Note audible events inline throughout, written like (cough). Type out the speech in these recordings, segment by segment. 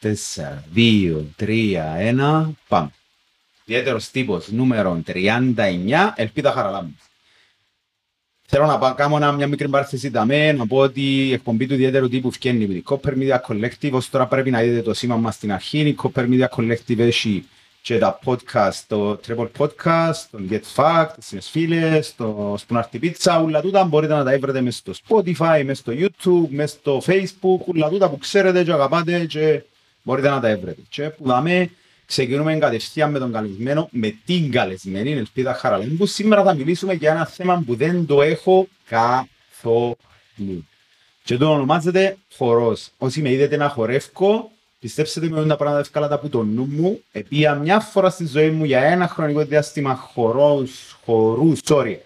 Τέσσερα, δύο, τρία, ένα, πάμε. Ιδιαίτερος τύπος νούμερο 39, Ελπίδα Χαραλάμπη. Θέλω να κάνω μια μικρή παρθέση ταμέ, να πω ότι η εκπομπή του ιδιαίτερου τύπου φτιάχνει με την Copper Media Collective, όσο τώρα πρέπει να δείτε το σήμα μας στην αρχή, η Copper Media Collective έχει και τα podcast, το Triple Podcast, το Get Fact, τις φίλες, το Spoonarty Pizza, όλα τούτα μπορείτε να τα βρείτε μέσα στο Spotify, μέσα στο YouTube, μέσα στο Facebook, όλα τούτα που ξέρετε και αγαπάτε και μπορείτε να τα βρείτε. Και που δάμε, ξεκινούμε κατευθείαν με τον καλεσμένο, με την καλεσμένη, Ελπίδα Χαραλέμπου. Σήμερα θα μιλήσουμε για ένα θέμα που δεν το έχω καθόλου. Και το ονομάζεται χορός. Όσοι με είδετε να χορεύω, Πιστέψτε με τα πράγματα εύκολα από το νου μου. Επία μια φορά στη ζωή μου για ένα χρονικό διάστημα χορούς, χορούς, sorry,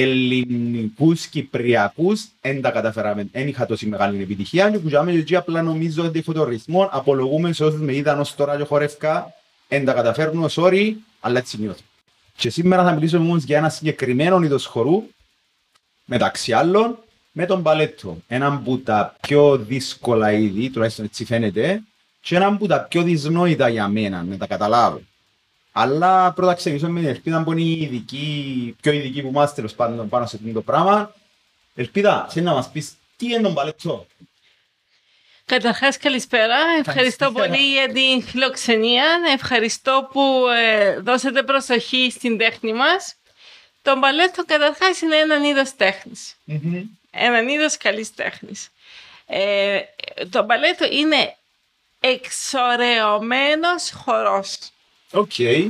ελληνικούς, κυπριακούς, δεν τα καταφέραμε. Δεν είχα τόση μεγάλη επιτυχία. Και που και απλά νομίζω ότι έχω το ρυθμό. Απολογούμε σε όσους με είδαν ως τώρα και χορεύκα. Δεν τα καταφέρνω, sorry, αλλά έτσι νιώθω. Και σήμερα θα μιλήσω όμως για ένα συγκεκριμένο είδος χορού, μεταξύ άλλων, με τον παλέτο. Ένα από τα πιο δύσκολα είδη, τουλάχιστον έτσι φαίνεται, και ένα από τα πιο δυσνόητα για μένα, να τα καταλάβω. Αλλά πρώτα ξεκινήσουμε με την ελπίδα που είναι η ειδική, πιο ειδική που είμαστε τέλος πάντων πάνω σε αυτό το πράγμα. Ελπίδα, θέλεις να μας πεις τι είναι τον παλετσό. Καταρχάς καλησπέρα, ευχαριστώ πολύ για την φιλοξενία, ευχαριστώ που ε, δώσατε προσοχή στην τέχνη μας. Το μπαλέτο καταρχάς είναι έναν είδος τέχνης, mm-hmm. έναν είδος καλής τέχνης. Ε, το μπαλέτο είναι εξωρεωμένος χορός. Okay.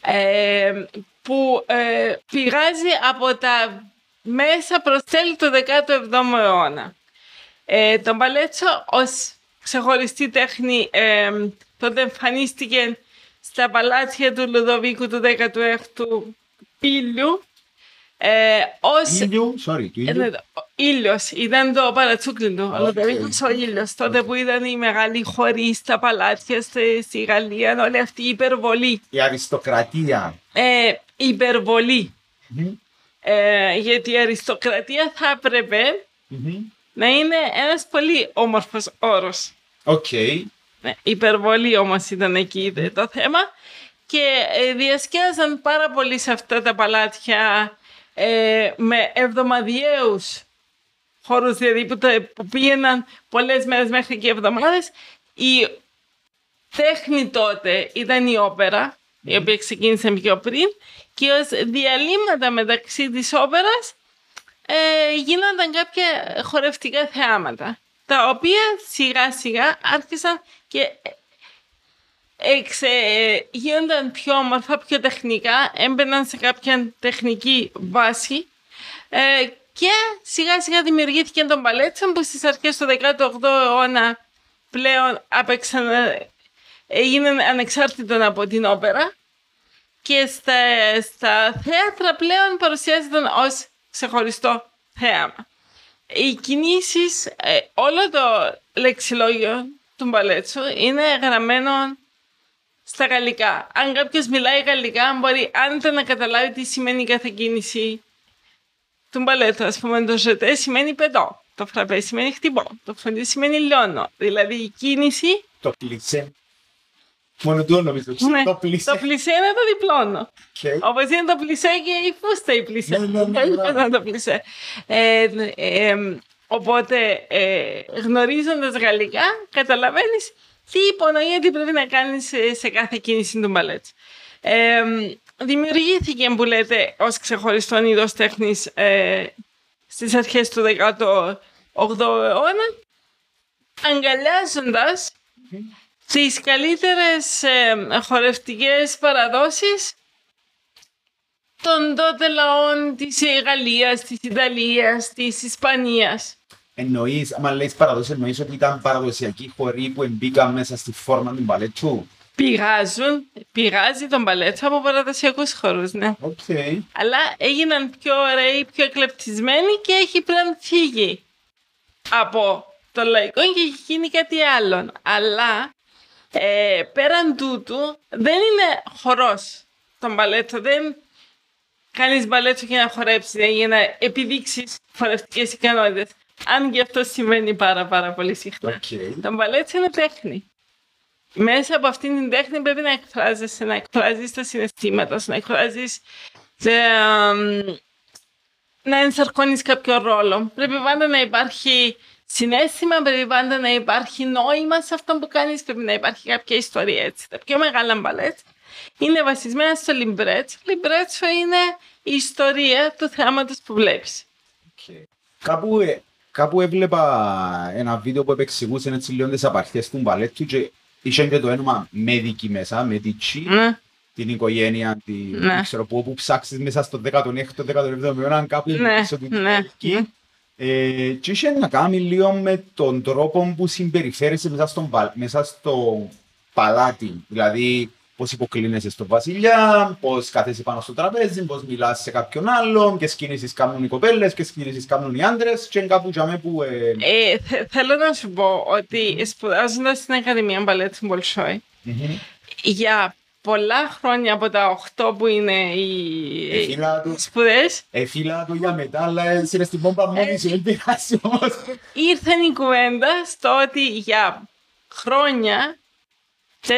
Ε, που ε, πηγάζει από τα μέσα προς τέλη του 17ου αιώνα. Ε, το μπαλέτσο ως ξεχωριστή τέχνη ε, τότε εμφανίστηκε στα παλάτια του Λουδοβίκου του 16ου Πύλιου ε, ως... Ήλιο, sorry, του ήλιου. Ήλιος, ήταν το παρατσούκλι του, αλλά δεν ήταν ο ήλιος. Τότε που ήταν η μεγάλη χωρί στα παλάτια στη Γαλλία, όλη αυτή η υπερβολή. Η αριστοκρατία. Ε, υπερβολή. Ε, γιατί η αριστοκρατία θα έπρεπε να είναι ένας πολύ όμορφος όρος. Οκ. Ναι, υπερβολή όμως ήταν εκεί το θέμα και ε, διασκέδασαν πάρα πολύ σε αυτά τα παλάτια ε, με εβδομαδιαίους χορούς, δηλαδή που, που πήγαιναν πολλές μέρες μέχρι και εβδομάδες. Η τέχνη τότε ήταν η όπερα, η οποία ξεκίνησε πιο πριν και ως διαλύματα μεταξύ της όπερας ε, γίνονταν κάποια χορευτικά θεάματα τα οποία σιγά σιγά άρχισαν και εξε, γίνονταν πιο όμορφα, πιο τεχνικά, έμπαιναν σε κάποια τεχνική βάση ε, και σιγά σιγά δημιουργήθηκε τον παλέτσο που στις αρχές του 18ου αιώνα πλέον απεξαν, έγινε ανεξάρτητο από την όπερα και στα, στα θέατρα πλέον παρουσιάζονταν ως ξεχωριστό θέαμα. Οι κινήσεις, ε, όλο το λεξιλόγιο του μπαλέτσου είναι γραμμένο στα γαλλικά. Αν κάποιος μιλάει γαλλικά, μπορεί άνετα να καταλάβει τι σημαίνει κάθε κίνηση του μπαλέτου. Α πούμε, το ζετέ σημαίνει πετώ. Το φραπέ σημαίνει χτυπώ. Το φωνή σημαίνει λιώνω. Δηλαδή η κίνηση. Το πλησέ. Μόνο το νομίζω. Ναι. Το πλησέ. Το πλησέ είναι το διπλώνο. Okay. Όπως είναι το πλησέ και η φούστα η πλησέ. Ναι, ναι, ναι, ναι. το πλησέ. Ε, ε, οπότε, ε, γνωρίζοντας γαλλικά, καταλαβαίνεις τι υπονοεί ότι πρέπει να κάνεις σε, κάθε κίνηση του μπαλέτ. Ε, δημιουργήθηκε, που λέτε, ως ξεχωριστό είδος τέχνης ε, στις αρχές του 18ου αιώνα, αγκαλιάζοντας τις καλύτερες ε, χορευτικές παραδόσεις των τότε λαών της Γαλλίας, της Ιταλίας, της Ισπανίας. Εννοείς, άμα λέει παραδόση, εννοείς ότι ήταν παραδοσιακοί χωρί που εμπήκαν μέσα στη φόρμα του μπαλέτσου. Πηγάζουν, πηγάζει τον μπαλέτσο από παραδοσιακού χώρου, ναι. Okay. Αλλά έγιναν πιο ωραίοι, πιο εκλεπτισμένοι και έχει πλέον φύγει από το λαϊκό και έχει γίνει κάτι άλλο. Αλλά ε, πέραν τούτου δεν είναι χορός τον μπαλέτσο. Δεν κάνει μπαλέτσο για να χορέψει, για να επιδείξει χορευτικέ ικανότητε. Αν και αυτό σημαίνει πάρα πάρα πολύ συχνά. Okay. Το μπαλέτς είναι τέχνη. μέσα από αυτήν την τέχνη πρέπει να εκφράζεσαι, να εκφράζεις τα συναισθήματα σου, να εκφράζεις να ενσαρκώνεις κάποιο ρόλο. Πρέπει πάντα να υπάρχει συνέστημα, πρέπει πάντα να υπάρχει νόημα σε αυτό που κάνεις, πρέπει να υπάρχει κάποια ιστορία έτσι. Τα πιο μεγάλα μπαλέτς είναι βασισμένα στο λιμπρέτσο. Λιμπρέτσο είναι η ιστορία του θεάματος που βλέπεις. Okay. Κάπου, ε, κάπου έβλεπα ένα βίντεο που επεξηγούσε έτσι λίγο τις απαρχές του μπαλέτου και είχε και το όνομα Μέδικη μέσα, Medici, ναι. την οικογένεια, τη, ναι. ξέρω πού, που ψάξεις μέσα στο 16ο, 17ο αιώνα, κάπου ναι. πίσω του ναι. ναι. Ε, και είχε να κάνει λίγο με τον τρόπο που συμπεριφέρεσαι μέσα, στον, μέσα στο παλάτι. Δηλαδή, πώς υποκλίνεσαι στον βασιλιά, πώς κάθεσαι πάνω στο τραπέζι, πώς μιλάς σε κάποιον άλλον, ποιε κινήσει κάνουν οι κοπέλες, ποιε κινήσει κάνουν οι άντρες. Και κάπου για που. Ε... Ε, θέλω να σου πω ότι σπουδάζοντας στην Ακαδημία Μπαλέτ Μπολσόη, για πολλά χρόνια από τα 8 που είναι οι σπουδές. Εφίλα του για μετά, αλλά είναι στην πόμπα μόνη σου, δεν πειράζει όμως. Ήρθε η κουβέντα στο ότι για χρόνια, 4-5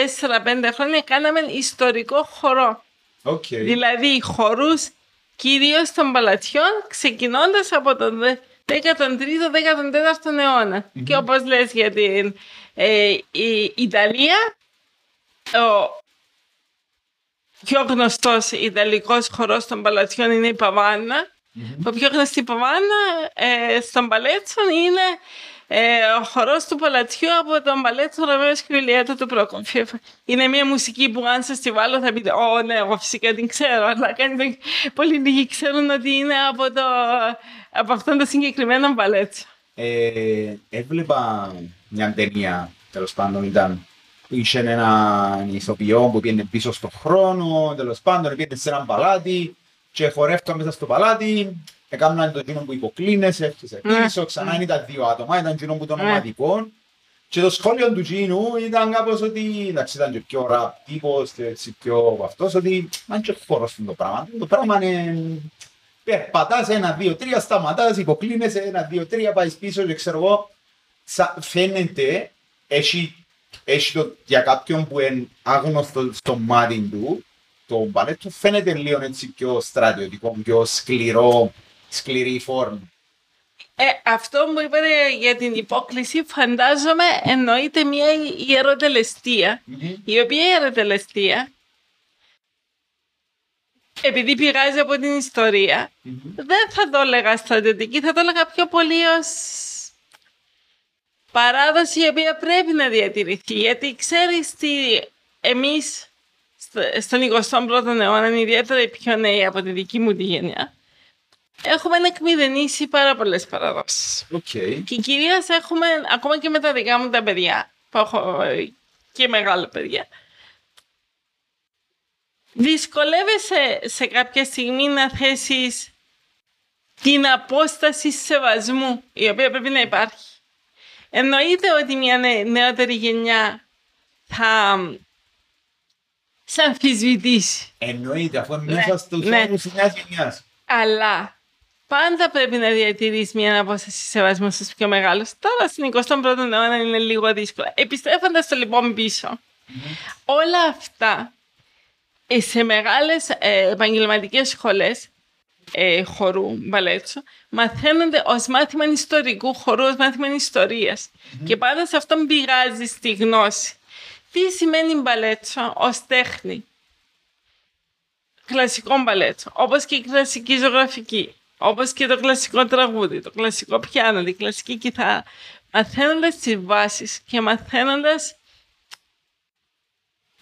χρόνια, κάναμε ιστορικό χορό. Okay. Δηλαδή χορούς κυρίως των παλατιών, ξεκινώντας από τον 13ο-14ο αιώνα. Και όπως λες για την ε, η Ιταλία, ο, πιο γνωστός Ιταλικός χορός των παλατιών είναι η Παβάνα. Mm-hmm. Ο πιο γνωστή Παβάνα ε, στον Παλέτσο είναι ε, ο χορός του παλατιού από τον Παλέτσο Ρωμαίο και Ιουλιέτα του Προκομφιεφ. Είναι μια μουσική που αν σας τη βάλω θα πείτε Ω, ναι, εγώ φυσικά την ξέρω. Αλλά κάνει, πολύ λίγοι ξέρουν ότι είναι από, το, από αυτόν το συγκεκριμένο Παλέτσο. Ε, έβλεπα μια ταινία, τέλος πάντων ήταν είχε έναν ηθοποιό που πήγαινε πίσω στον χρόνο, τέλος πάντων πήγαινε σε έναν παλάτι και χορεύτηκαν μέσα στο παλάτι, έκαναν το κοινό που υποκλίνεσαι, έφτιασε ναι. πίσω, ξανά ήταν δύο άτομα, ήταν κοινό που των ομαδικών. Και το σχόλιο του Τζίνου ήταν κάπως ότι, εντάξει ήταν και πιο ραπ τύπος, έτσι πιο αυτός, ότι αν και χώρος το πράγμα, το πράγμα είναι περπατάς ένα, δύο, τρία, σταματάς, υποκλίνεσαι ένα, δύο, τρία, πάεις πίσω και ξέρω εγώ, φαίνεται, έχει έχει το, για κάποιον που είναι άγνωστο στο μάτι του, το μπαλέτ του φαίνεται λίγο έτσι πιο στρατιωτικό, πιο σκληρό, σκληρή φόρμα. Ε, αυτό που είπατε για την υπόκληση φαντάζομαι εννοείται μια ιεροτελεστία, mm-hmm. η οποία ιεροτελεστία επειδή πηγάζει από την ιστορία, mm-hmm. δεν θα το έλεγα στρατιωτική, θα το έλεγα πιο πολύ ως παράδοση η οποία πρέπει να διατηρηθεί. Γιατί ξέρεις τι εμείς στον 21ο αιώνα, ιδιαίτερα οι πιο νέοι από τη δική μου τη γενιά, έχουμε εκμηδενήσει πάρα πολλές παραδόσεις. Okay. Και κυρίως έχουμε, ακόμα και με τα δικά μου τα παιδιά, που έχω και μεγάλα παιδιά, δυσκολεύεσαι σε κάποια στιγμή να θέσεις την απόσταση σεβασμού η οποία πρέπει να υπάρχει. Εννοείται ότι μια νεότερη γενιά θα σε αμφισβητήσει. Εννοείται, αφού είναι μέσα στους ναι. όρους της νέας γενιάς. Αλλά πάντα πρέπει να διατηρήσει μια απόσταση σεβασμού στους πιο μεγάλους. Τώρα στην 21η αιώνα είναι λίγο δύσκολο. Επιστρέφοντας το λοιπόν πίσω, mm-hmm. όλα αυτά ε, σε μεγάλες ε, επαγγελματικές σχολές ε, χορού, μπαλέτσο, μαθαίνονται ως μάθημα ιστορικού χορού, ως μάθημα ιστορίας. Mm-hmm. Και πάντα σε αυτόν πηγάζει τη γνώση. Τι σημαίνει μπαλέτσο ως τέχνη; Κλασικό μπαλέτσο, όπως και η κλασική ζωγραφική, όπως και το κλασικό τραγούδι, το κλασικό πιάνο, η κλασική κιθάρα. Μαθαίνοντας τις βάσεις και μαθαίνοντας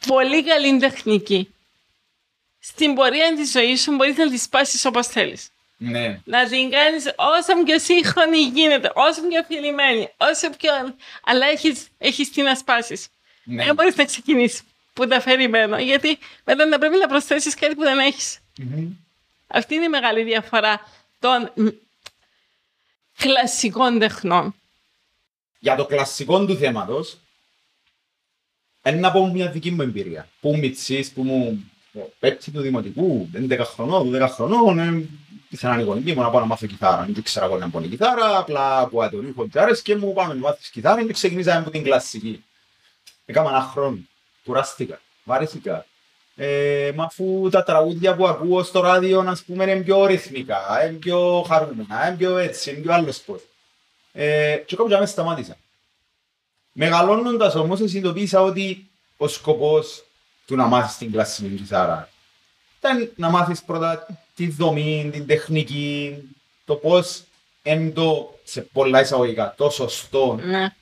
πολύ καλή τεχνική στην πορεία της ζωής σου μπορείς να τη σπάσεις όπως θέλεις. Ναι. Να την κάνεις όσο πιο σύγχρονη γίνεται, όσο πιο φιλημένη, όσο πιο. Αλλά έχεις έχεις τι να σπάσεις. Ναι. Δεν μπορείς να ξεκινήσεις που τα φερειμένο, γιατί μετά θα πρέπει να προσθέσεις κάτι που δεν εχει Αυτή είναι η μεγάλη διαφορά των κλασικών τεχνών. Για το κλασικό του θέματος, ένα από μια δική μου εμπειρία. Που μητσής, που μου πέπτη του δημοτικού, 11 χρονών, 12 χρονών, ε, ήθελα να γονική μου να πάω να μάθω κιθάρα. Δεν ήξερα εγώ να πω κιθάρα, απλά από τον ήχος και άρεσε και μου πάμε να μάθεις κιθάρα και ξεκινήσαμε από την κλασική. Έκανα ένα χρόνο. Κουράστηκα. Βαρέθηκα. Ε, μα αφού τα τραγούδια που ακούω στο ράδιο, ας πούμε, είναι πιο ρυθμικά, είναι πιο χαρούμενα, είναι πιο έτσι, είναι πιο άλλος πώς. Ε, και κάπου και σταμάτησα. Μεγαλώνοντας όμως, συνειδητοποίησα ότι ο σκοπός του να μάθεις την κλασική κιθάρα ήταν να μάθεις πρώτα τη δομή, την τεχνική, το πώς είναι το, σε πολλά εισαγωγικά, το σωστό. Ναι.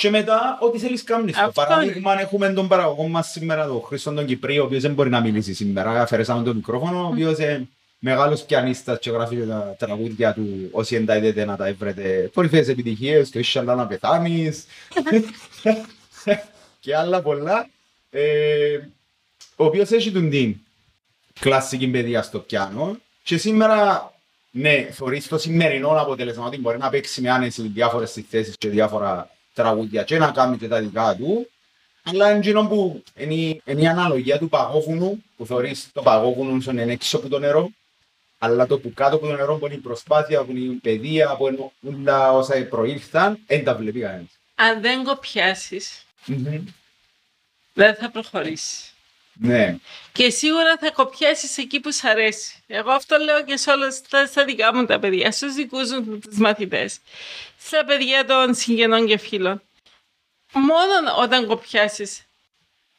Και μετά, ό,τι θέλεις κάνεις. Το. Αυτό παράδειγμα, έχουμε τον παραγωγό μας σήμερα, τον Χρήστον τον Κυπρίο, ο οποίος δεν μπορεί να μιλήσει σήμερα, αφαιρέσαμε το μικρόφωνο, ο οποίος είναι μεγάλος πιανίστας και γράφει τα τραγούδια του, όσοι εντάιδετε να τα έβρετε, κορυφαίες επιτυχίες, το ίσχυα να πεθάνεις, (laughs) και άλλα πολλά. Ε, ο οποίος έχει τον την κλασική παιδεία στο πιάνο. Και σήμερα, ναι, θεωρείς το σημερινό αποτέλεσμα ότι μπορεί να παίξει με άνεση διάφορες θέσεις και διάφορα τραγούδια και να κάνει και τα δικά του, αλλά είναι εκείνο που είναι, η- είναι η αναλογία του παγόβουνου, που θεωρείς το παγόβουνο σαν είναι έξω από το νερό, αλλά το που κάτω από το νερό που είναι η προσπάθεια, που είναι η παιδεία, που είναι όλα όσα προήλθαν, δεν τα βλέπει κανένας. Αν δεν κοπιάσεις, δεν θα προχωρήσεις. Ναι. Και σίγουρα θα κοπιάσεις εκεί που σ' αρέσει. Εγώ αυτό λέω και σε όλα στα, στα δικά μου τα παιδιά, στους δικούς μου τους μαθητές, στα παιδιά των συγγενών και φίλων. Μόνο όταν κοπιάσεις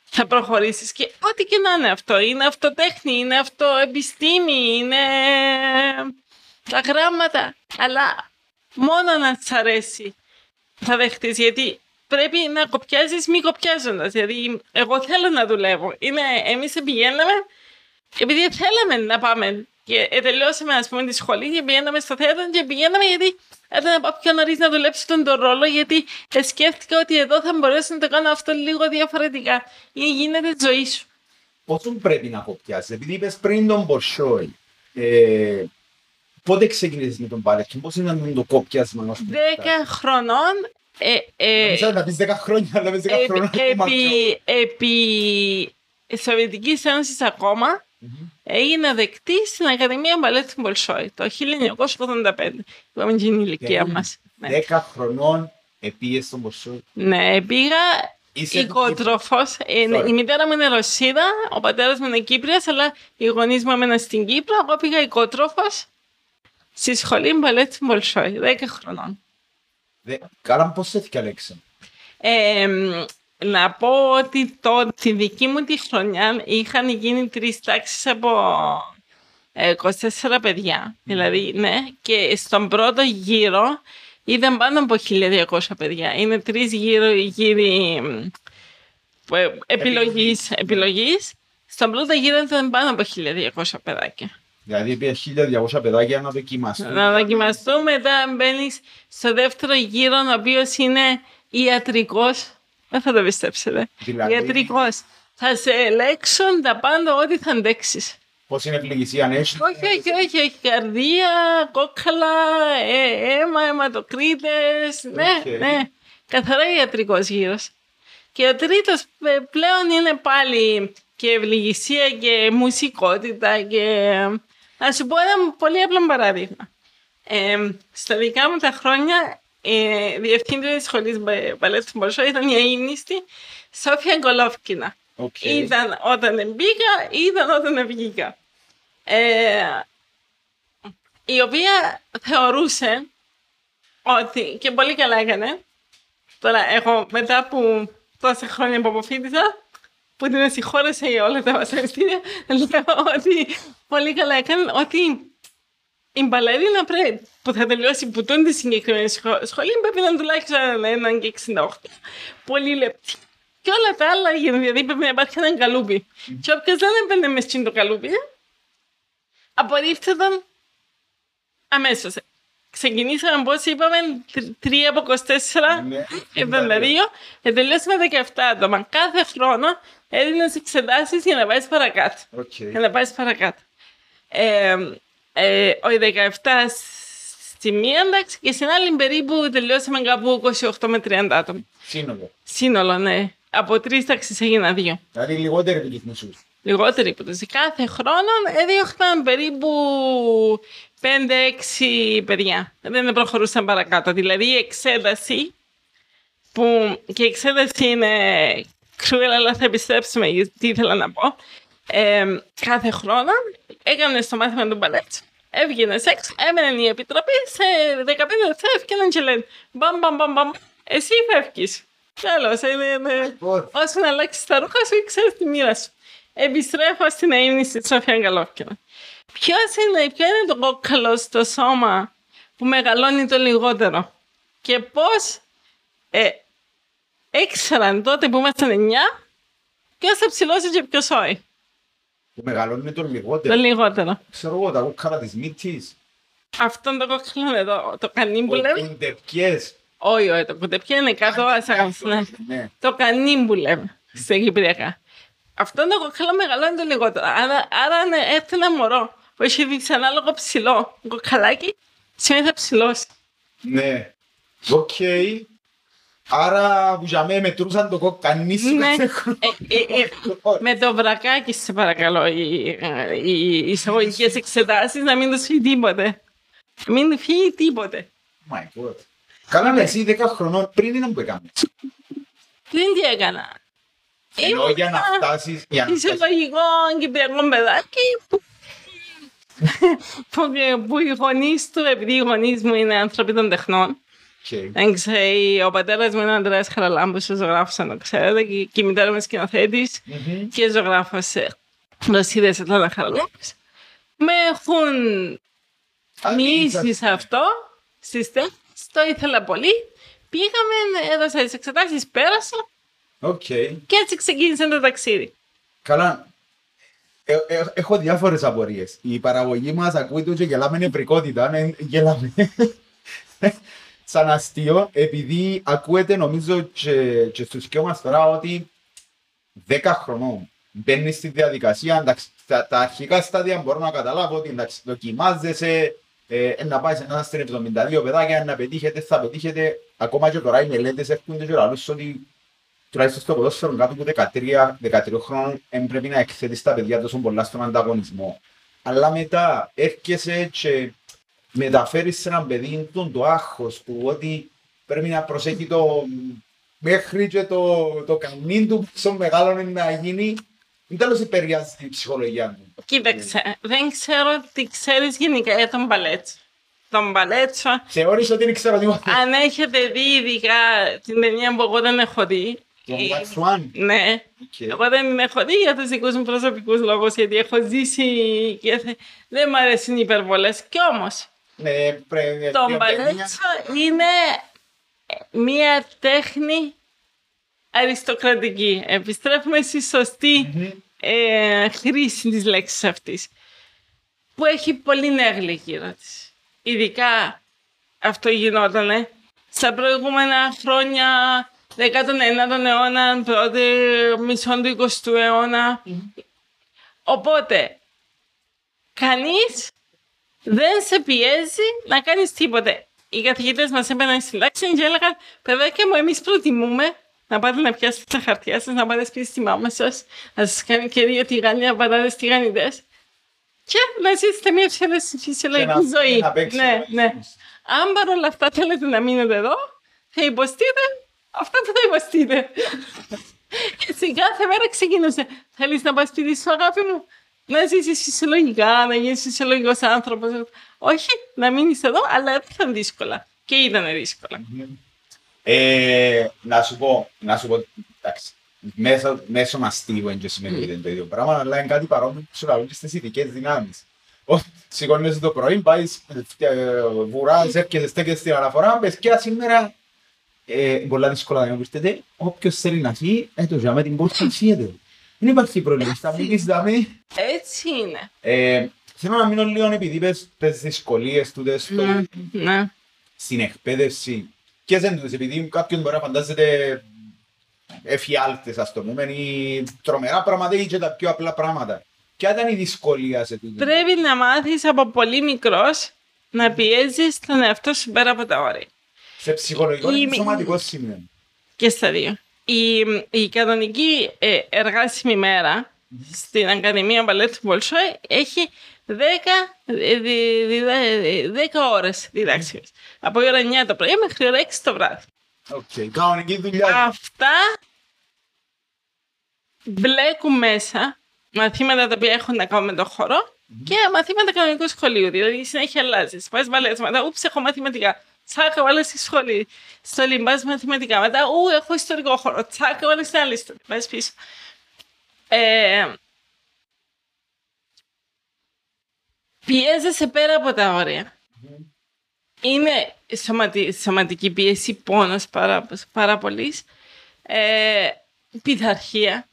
θα προχωρήσεις και ό,τι και να είναι αυτό. Είναι αυτοτέχνη, είναι αυτοεπιστήμη, είναι τα γράμματα. Αλλά μόνο να σ' αρέσει θα δεχτείς, γιατί πρέπει να κοπιάζεις μη κοπιάζοντας. Δηλαδή, εγώ θέλω να δουλεύω. Είναι, εμείς πηγαίναμε, επειδή θέλαμε να πάμε και ε, τελειώσαμε ας πούμε τη σχολή και πηγαίναμε στο θέατρο και πηγαίναμε γιατί έπρεπε να πάω πιο νωρίς να δουλέψω τον, τον ρόλο γιατί ε, σκέφτηκα ότι εδώ θα μπορέσω να το κάνω αυτό λίγο διαφορετικά ή γίνεται η ζωή σου. Πόσο πρέπει να κοπιάσεις, επειδή είπες πριν τον Μπορσόη, ε, πότε ξεκίνησες με τον μπάλετ και πώς ήταν το κοπιάσμα ως που Δέκα χρονών ε, ε, Νομίζω να πεις 10 χρόνια, αλλά πεις 10 επί, χρόνια ακόμα πιο- επί, επί Σοβιετικής Ένωσης ακόμα έγινε δεκτή στην Ακαδημία Μπαλέτ του Μπολσόη το 1985. Είπαμε και είναι η ηλικία Περίμενε. μας. Ναι. 10 χρονών επίες στον Μπορσόη. ναι, πήγα Είσαι οικοτροφός. Ε, ναι, Sorry. η μητέρα μου είναι Ρωσίδα, ο πατέρας μου είναι Κύπριος, αλλά οι γονείς μου έμεναν στην Κύπρο. Εγώ πήγα οικοτροφός στη σχολή Μπαλέτ του Μπολσόη, 10 χρονών. Δε- Καλά, πώς σε Αλέξα. Ε, μ, να πω ότι το, τη δική μου τη χρονιά είχαν γίνει τρεις τάξεις από ε, 24 παιδιά. Δηλαδή, ναι, και στον πρώτο γύρο είδαν πάνω από 1200 παιδιά. Είναι τρεις γύρω, γύροι μ, που, ε, επιλογής, επιλογής. Στον πρώτο γύρο ήταν πάνω από 1200 παιδάκια. Δηλαδή πήγε 1200 παιδάκια να δοκιμάσουν. Να δοκιμαστούν, μετά μπαίνεις στο δεύτερο γύρο, ο οποίο είναι ιατρικός. Δεν θα το πιστέψετε. Δηλαδή; Ιατρικός. Θα σε ελέγξουν τα πάντα ό,τι θα αντέξεις. Πώς είναι ευλυγισία αν έχει. Όχι, όχι, όχι, όχι. Καρδία, κόκκαλα, ε, αίμα, αιματοκρίτες. Ναι, Οκ. ναι. Καθαρά ιατρικός γύρος. Και ο τρίτος ε, πλέον είναι πάλι και ευλυγισία και μουσικότητα και... Να σου πω ένα πολύ απλό παράδειγμα. Ε, στα δικά μου τα χρόνια, ε, διευθύντρια της σχολής Μπα- Μπαλέτου Μπολσόι ήταν η αείμνηστη Σόφια Γκολόβκινα. Οκ. Ήταν όταν μπήκα, ήταν όταν βγήκα. Ε, η οποία θεωρούσε ότι, και πολύ καλά έκανε, τώρα έχω μετά από τόσα χρόνια που αποφύτησα, που την συγχώρεσε για όλα τα βασανιστήρια, λέω ότι πολύ καλά έκανε, ότι η μπαλερίνα πρέπει, που θα τελειώσει που τούν τη συγκεκριμένη σχο- σχολή πρέπει να είναι τουλάχιστον έναν και 68. Πολύ λεπτή. Και όλα τα άλλα γίνονται, δηλαδή πρέπει να υπάρχει ένα καλούπι. Και όποιος δεν έμπαινε μες στην το καλούπι, απορρίφθηκαν αμέσως. Ξεκινήσαμε, πώς είπαμε, τρ- τρία από 24, Ναι. 72, και τελειώσαμε 17 άτομα. Κάθε χρόνο έδινες εξετάσεις για να πάεις παρακάτω Οκ. για να πάεις παρακάτω. Ε, ε, ο 17 στη μία εντάξει και στην άλλη περίπου τελειώσαμε κάπου 28 με 30 άτομα. Σύνολο. Σύνολο, ναι. Από τρεις τάξεις έγιναν δύο. Δηλαδή λιγότεροι από τους μισούς. Λιγότεροι από τους. Κάθε χρόνο έδιωχαν περίπου 5-6 παιδιά. Δεν προχωρούσαν παρακάτω. Δηλαδή η εξέταση που και η εξέταση είναι κρούελ, αλλά θα επιστρέψουμε γιατί τι ήθελα να πω. Ε, κάθε χρόνο έκανε το μάθημα του μπαλέτ. Έβγαινε έξω, έμενε η επιτροπή, σε 15 λεπτά έφυγαν και λένε μπαμ, μπαμ, μπαμ, μπαμ, εσύ φεύγεις. Τέλος, είναι. Όσο να αλλάξει τα ρούχα σου, ξέρεις τη μοίρα σου. Επιστρέφω στην αίμνη στη Σοφία Γκαλόφκινα. Ποιος είναι, ποιο είναι το κόκκαλο στο σώμα που μεγαλώνει το λιγότερο; Και πώς ε, ήξεραν τότε που ήμασταν 9 ποιος θα ψηλώσει και ποιος όχι. Που μεγαλώνει το λιγότερο. Το λιγότερο. Ξέρω εγώ, τα κόκκαλα της μύτης. Αυτό το κόκκαλο εδώ, το κανί που λέμε. Cou-de-pied. Όχι, όχι, το cou-de-pied είναι κάτω, ναι. Το κανί που λέμε, σε Κυπριακά. Αυτό το κόκκαλο μεγαλώνει το λιγότερο. Άρα, άρα αν έρθει ένα μωρό που έχει δυσανάλογο ψηλό κοκκαλάκι, σημαίνει θα ψηλώσει. Ναι. Οκ. Άρα που για μένα μετρούσαν το κανί σου Ναι. κάθε χρόνο. Ε, ε, ε, Με το βρακάκι, σε παρακαλώ, οι, οι εισαγωγικές εξετάσεις να μην τους φύγει τίποτε. Μην του φύγει τίποτε. My God. Καλά, ναι, εσύ 10 χρονών πριν είναι που έκανες. Δεν τι έκανα. Ενώ για να Ήμουνα φτάσεις, για να φτάσεις. Εισαγωγικό κυπριακό παιδάκι που, (laughs) που, που οι γονείς του, επειδή οι γονείς μου είναι άνθρωποι των τεχνών, Οκ. δεν ξέρει, ο πατέρας μου είναι ο Αντρέας Χαραλάμπους, ζωγράφος, αν το ξέρετε, και, και η μητέρα μου είναι σκηνοθέτης Μμμ. και ζωγράφος Ρωσίδε Ατλάντα Χαραλάμπου. Με έχουν μυήσει σε αυτό, στις τέχνες, το ήθελα πολύ. Πήγαμε, έδωσα τις εξετάσεις, πέρασα Οκ. και έτσι ξεκίνησε το ταξίδι. Καλά. Ε, ε, έχω διάφορες απορίες. Η παραγωγή μας ακούει το και γελάμε νευρικότητα. Ναι, γελάμε. Σαν αστείο, επειδή ακούεται νομίζω και, και στους δυο μας τώρα ότι 10 χρονών μπαίνεις στη διαδικασία, εντάξει, τα, τα αρχικά στάδια μπορώ να καταλάβω ότι εντάξει, δοκιμάζεσαι, ε, ε, να πάεις σε ένα στην 72 παιδάκια, να πετύχετε, θα πετύχετε. Ακόμα και τώρα οι μελέτες έρχονται και λαλούς ότι τουλάχιστον στο ποδόσφαιρο κάτω από 13, 13 χρόνων δεν πρέπει να εκθέτεις τα παιδιά τόσο πολλά στον ανταγωνισμό. Αλλά μετά έρχεσαι και μεταφέρεις σε ένα παιδί τον το άγχος του ότι πρέπει να προσέχει το μέχρι και το, το καμνί του πόσο μεγάλο είναι να γίνει. Δεν τέλος επηρεάζει την ψυχολογία του. Κοίταξε, δεν ξέρω τι ξέρεις γενικά για τον μπαλέτσο. Τον μπαλέτσο, Θεωρείς ότι δεν ξέρω τι μάθει. αν έχετε δει ειδικά την ταινία που εγώ δεν έχω δει. Το ε, Black Swan. Ναι, Οκ. εγώ δεν την έχω δει για τους δικούς μου προσωπικούς λόγους, γιατί έχω ζήσει και θε- δεν μου αρέσουν οι υπερβολές. Κι όμως, Ναι, πρέπει το μπαλέτσο είναι μία τέχνη αριστοκρατική. Επιστρέφουμε στη σωστή ε, χρήση της λέξης αυτής. Που έχει πολύ νέγλη γύρω της. Ειδικά αυτό γινότανε στα προηγούμενα χρόνια 19ου αιώνα, πρώτη μισό του 20ου αιώνα. Οπότε, κανείς δεν σε πιέζει να κάνεις τίποτε. Οι καθηγητές μας έμπαιναν στην τάξη και έλεγαν «Παιδάκια μου, εμείς προτιμούμε να πάτε να πιάσετε τα χαρτιά σας, να πάτε σπίτι στη μάμα σας, να σας κάνει και δύο τηγάνια, να πατάτε τηγανιτές και να ζήσετε μια φυσιολογική- φυσιολογική Και να- ζωή». να παίξετε. ναι, ναι. Αν παρόλα αυτά θέλετε να μείνετε εδώ, θα υποστείτε αυτά που θα υποστείτε. (laughs) Έτσι κάθε μέρα ξεκινούσε. Θέλεις να πας σπίτι σου, αγάπη μου, να ζήσεις φυσιολογικά, να γίνεις φυσιολογικός άνθρωπος. Όχι, να μείνεις εδώ, αλλά δεν ήταν δύσκολα. Και ήταν δύσκολα. Ε, να σου πω, να σου πω, εντάξει, μέσω, μέσω αστείου δεν σημαίνει ότι είναι το ίδιο πράγμα, αλλά είναι κάτι παρόμοιο που σου λαλούν και στις ειδικές δυνάμεις. Ω, Σηκώνεσαι το πρωί, πάεις, βουράς, έρχεσαι, στέκεσαι στην αναφορά, πες και σήμερα, ε, πολλά δύσκολα να βρίσκεται, όποιος θέλει να φύγει, ε, το για με την πόρτα φύγεται. Δεν υπάρχει πρόβλημα, στα μήνυς δάμε. Έτσι είναι. Ε, θέλω να μείνω λίγο επειδή πες τις δυσκολίες τούτες στο- Ναι, ναι. στην εκπαίδευση. Και δεν τους, επειδή κάποιον μπορεί να φαντάζεται εφιάλτες, ας το πούμε, ή τρομερά πράγματα ή και τα πιο απλά πράγματα. Ποια ήταν η δυσκολία σε τούτο. Πρέπει να μάθεις από πολύ μικρός να πιέζεις τον εαυτό σου πέρα από τα όρια. Σε ψυχολογικό Η- ή σωματικό σημείο. Και στα δύο. Η, η κανονική ε, εργάσιμη μέρα στην Ακαδημία Μπαλέτου Μπολσόι έχει 10, ε, δι- διδα- ε, 10 ώρες διδάξιμες. Από η ώρα 9 το πρωί μέχρι η ώρα 6 το βράδυ. Οκ, κανονική δουλειά. Αυτά μπλέκουν μέσα μαθήματα τα οποία έχουν να κάνουν με το χώρο και μαθήματα κανονικού σχολείου. Δηλαδή συνέχεια αλλάζεις. Πα μπαλέτσα, μετά ούψε έχω μαθηματικά. Τσάκ, βάλε στη σχολή. Στο λιμπά μαθηματικά. Μετά, ου, έχω ιστορικό χώρο. Τσάκ, βάλε στην άλλη ιστορία. Πα πίσω. Ε, πιέζεσαι πέρα από τα όρια. Είναι σωματι, σωματική πίεση, πόνος πάρα, πάρα πολύ. Ε, πειθαρχία,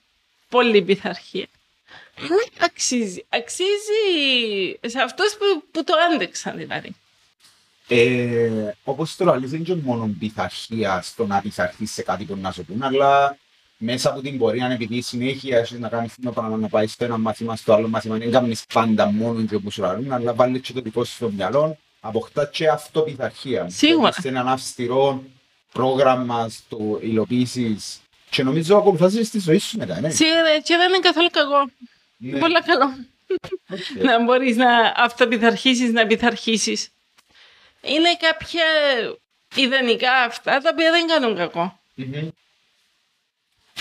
πολύ πειθαρχία. Αξίζει. Αξίζει σε αυτούς που, που το άντεξαν δηλαδή. Ε, Όπως το λέει, δεν είναι μόνο πειθαρχία στο να πειθαρχείς σε κάτι που να σου πούν, αλλά μέσα από την πορεία, επειδή συνέχεια έχεις να κάνεις το πράγμα να πάεις στο ένα μάθημα, στο άλλο μάθημα, δεν κάνεις πάντα μόνο και που σου ραρούν, αλλά βάλεις και το δικό σου στο μυαλό, αποκτά και αυτοπειθαρχία. Σίγουρα. Σε έναν αυστηρό πρόγραμμα στο υλοποίησης. Και νομίζω ακολουθάς στη ζωή σου μετά, ναι. Σίγουρα και δεν είναι καθόλου κακό. Ναι. Πολύ καλό. Οκ. να μπορείς να αυτοπειθαρχήσεις, να πειθαρχήσεις. Είναι κάποια ιδανικά αυτά τα οποία δεν κάνουν κακό. Μμμ.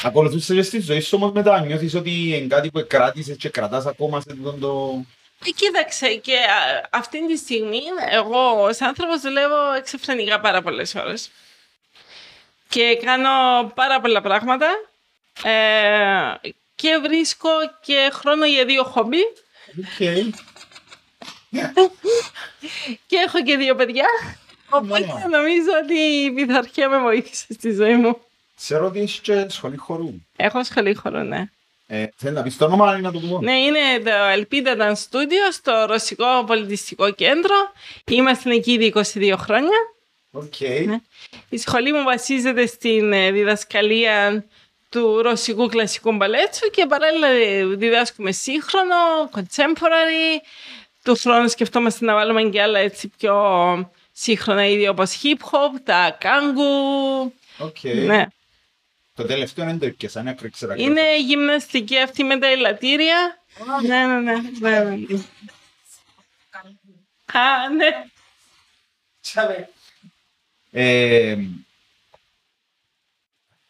Ακολουθούσες και στη ζωή σου όμως μετά, νιώθεις ότι είναι κάτι που κράτησες και κρατάς ακόμα σε αυτό το... Ε, κοίταξε, και α, αυτή τη στιγμή εγώ ως άνθρωπος δουλεύω εξωφρενικά πάρα πολλές ώρες. Και κάνω πάρα πολλά πράγματα ε, και βρίσκω και χρόνο για δύο χόμπι Οκ. Και έχω και δύο παιδιά. Οπότε Μάλιστα. νομίζω ότι η πειθαρχία με βοήθησε στη ζωή μου. Ξέρω ότι έχεις και σχολή χορού. Έχω σχολή χορού, ναι. Ε, θέλεις να πεις το όνομα ή να το πω. Ναι, είναι το Ελπίδα Dance Studio στο Ρωσικό Πολιτιστικό Κέντρο. Είμαστε εκεί ήδη 22 χρόνια. Οκ. Ναι. Η σχολή μου βασίζεται στην ε, διδασκαλία του ρωσικού κλασικού μπαλέτσου και παράλληλα ε, διδάσκουμε σύγχρονο, contemporary. Του χρόνου σκεφτόμαστε να βάλουμε και άλλα έτσι πιο σύγχρονα είδη όπως hip hop, τα κάγκου. Οκ. Ναι. Το τελευταίο δεν το έπιασα, ναι, δεν ξέρω. Είναι γυμναστική αυτή με τα ελατήρια. Ναι, ναι, ναι. ναι, ναι. Α, ναι. Ε,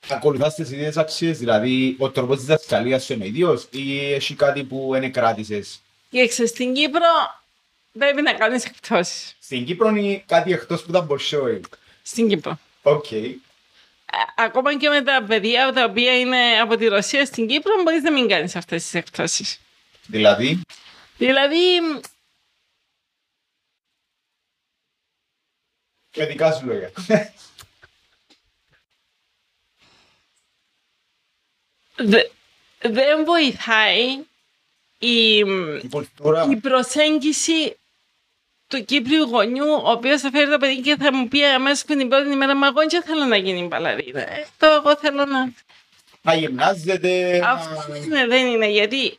ακολουθάς τις ίδιες αξίες, δηλαδή ο τρόπος της διδασκαλίας σου είναι ίδιος ή έχει κάτι που δεν κράτησες. Κοίταξε, στην Κύπρο πρέπει να κάνεις εκπτώσεις. Στην Κύπρο είναι κάτι εκτός που τα Μπολσόι. Στην Κύπρο. Οκ. Ε, Ακόμα και με τα παιδιά τα οποία είναι από τη Ρωσία στην Κύπρο μπορείς να μην κάνεις αυτές τις εκπτώσεις. Δηλαδή, Δηλαδή, με δικά σου λόγια. δε- δεν βοηθάει η, Η κουλτούρα. η προσέγγιση του Κύπριου γονιού, ο οποίος θα φέρει το παιδί και θα μου πει αμέσως πριν την πρώτη ημέρα: Μα εγώ δεν θέλω να γίνει μπαλαρίνα. Ε, το εγώ θέλω να. Να γυμνάζεται. να- Αυτό είναι, δεν είναι, γιατί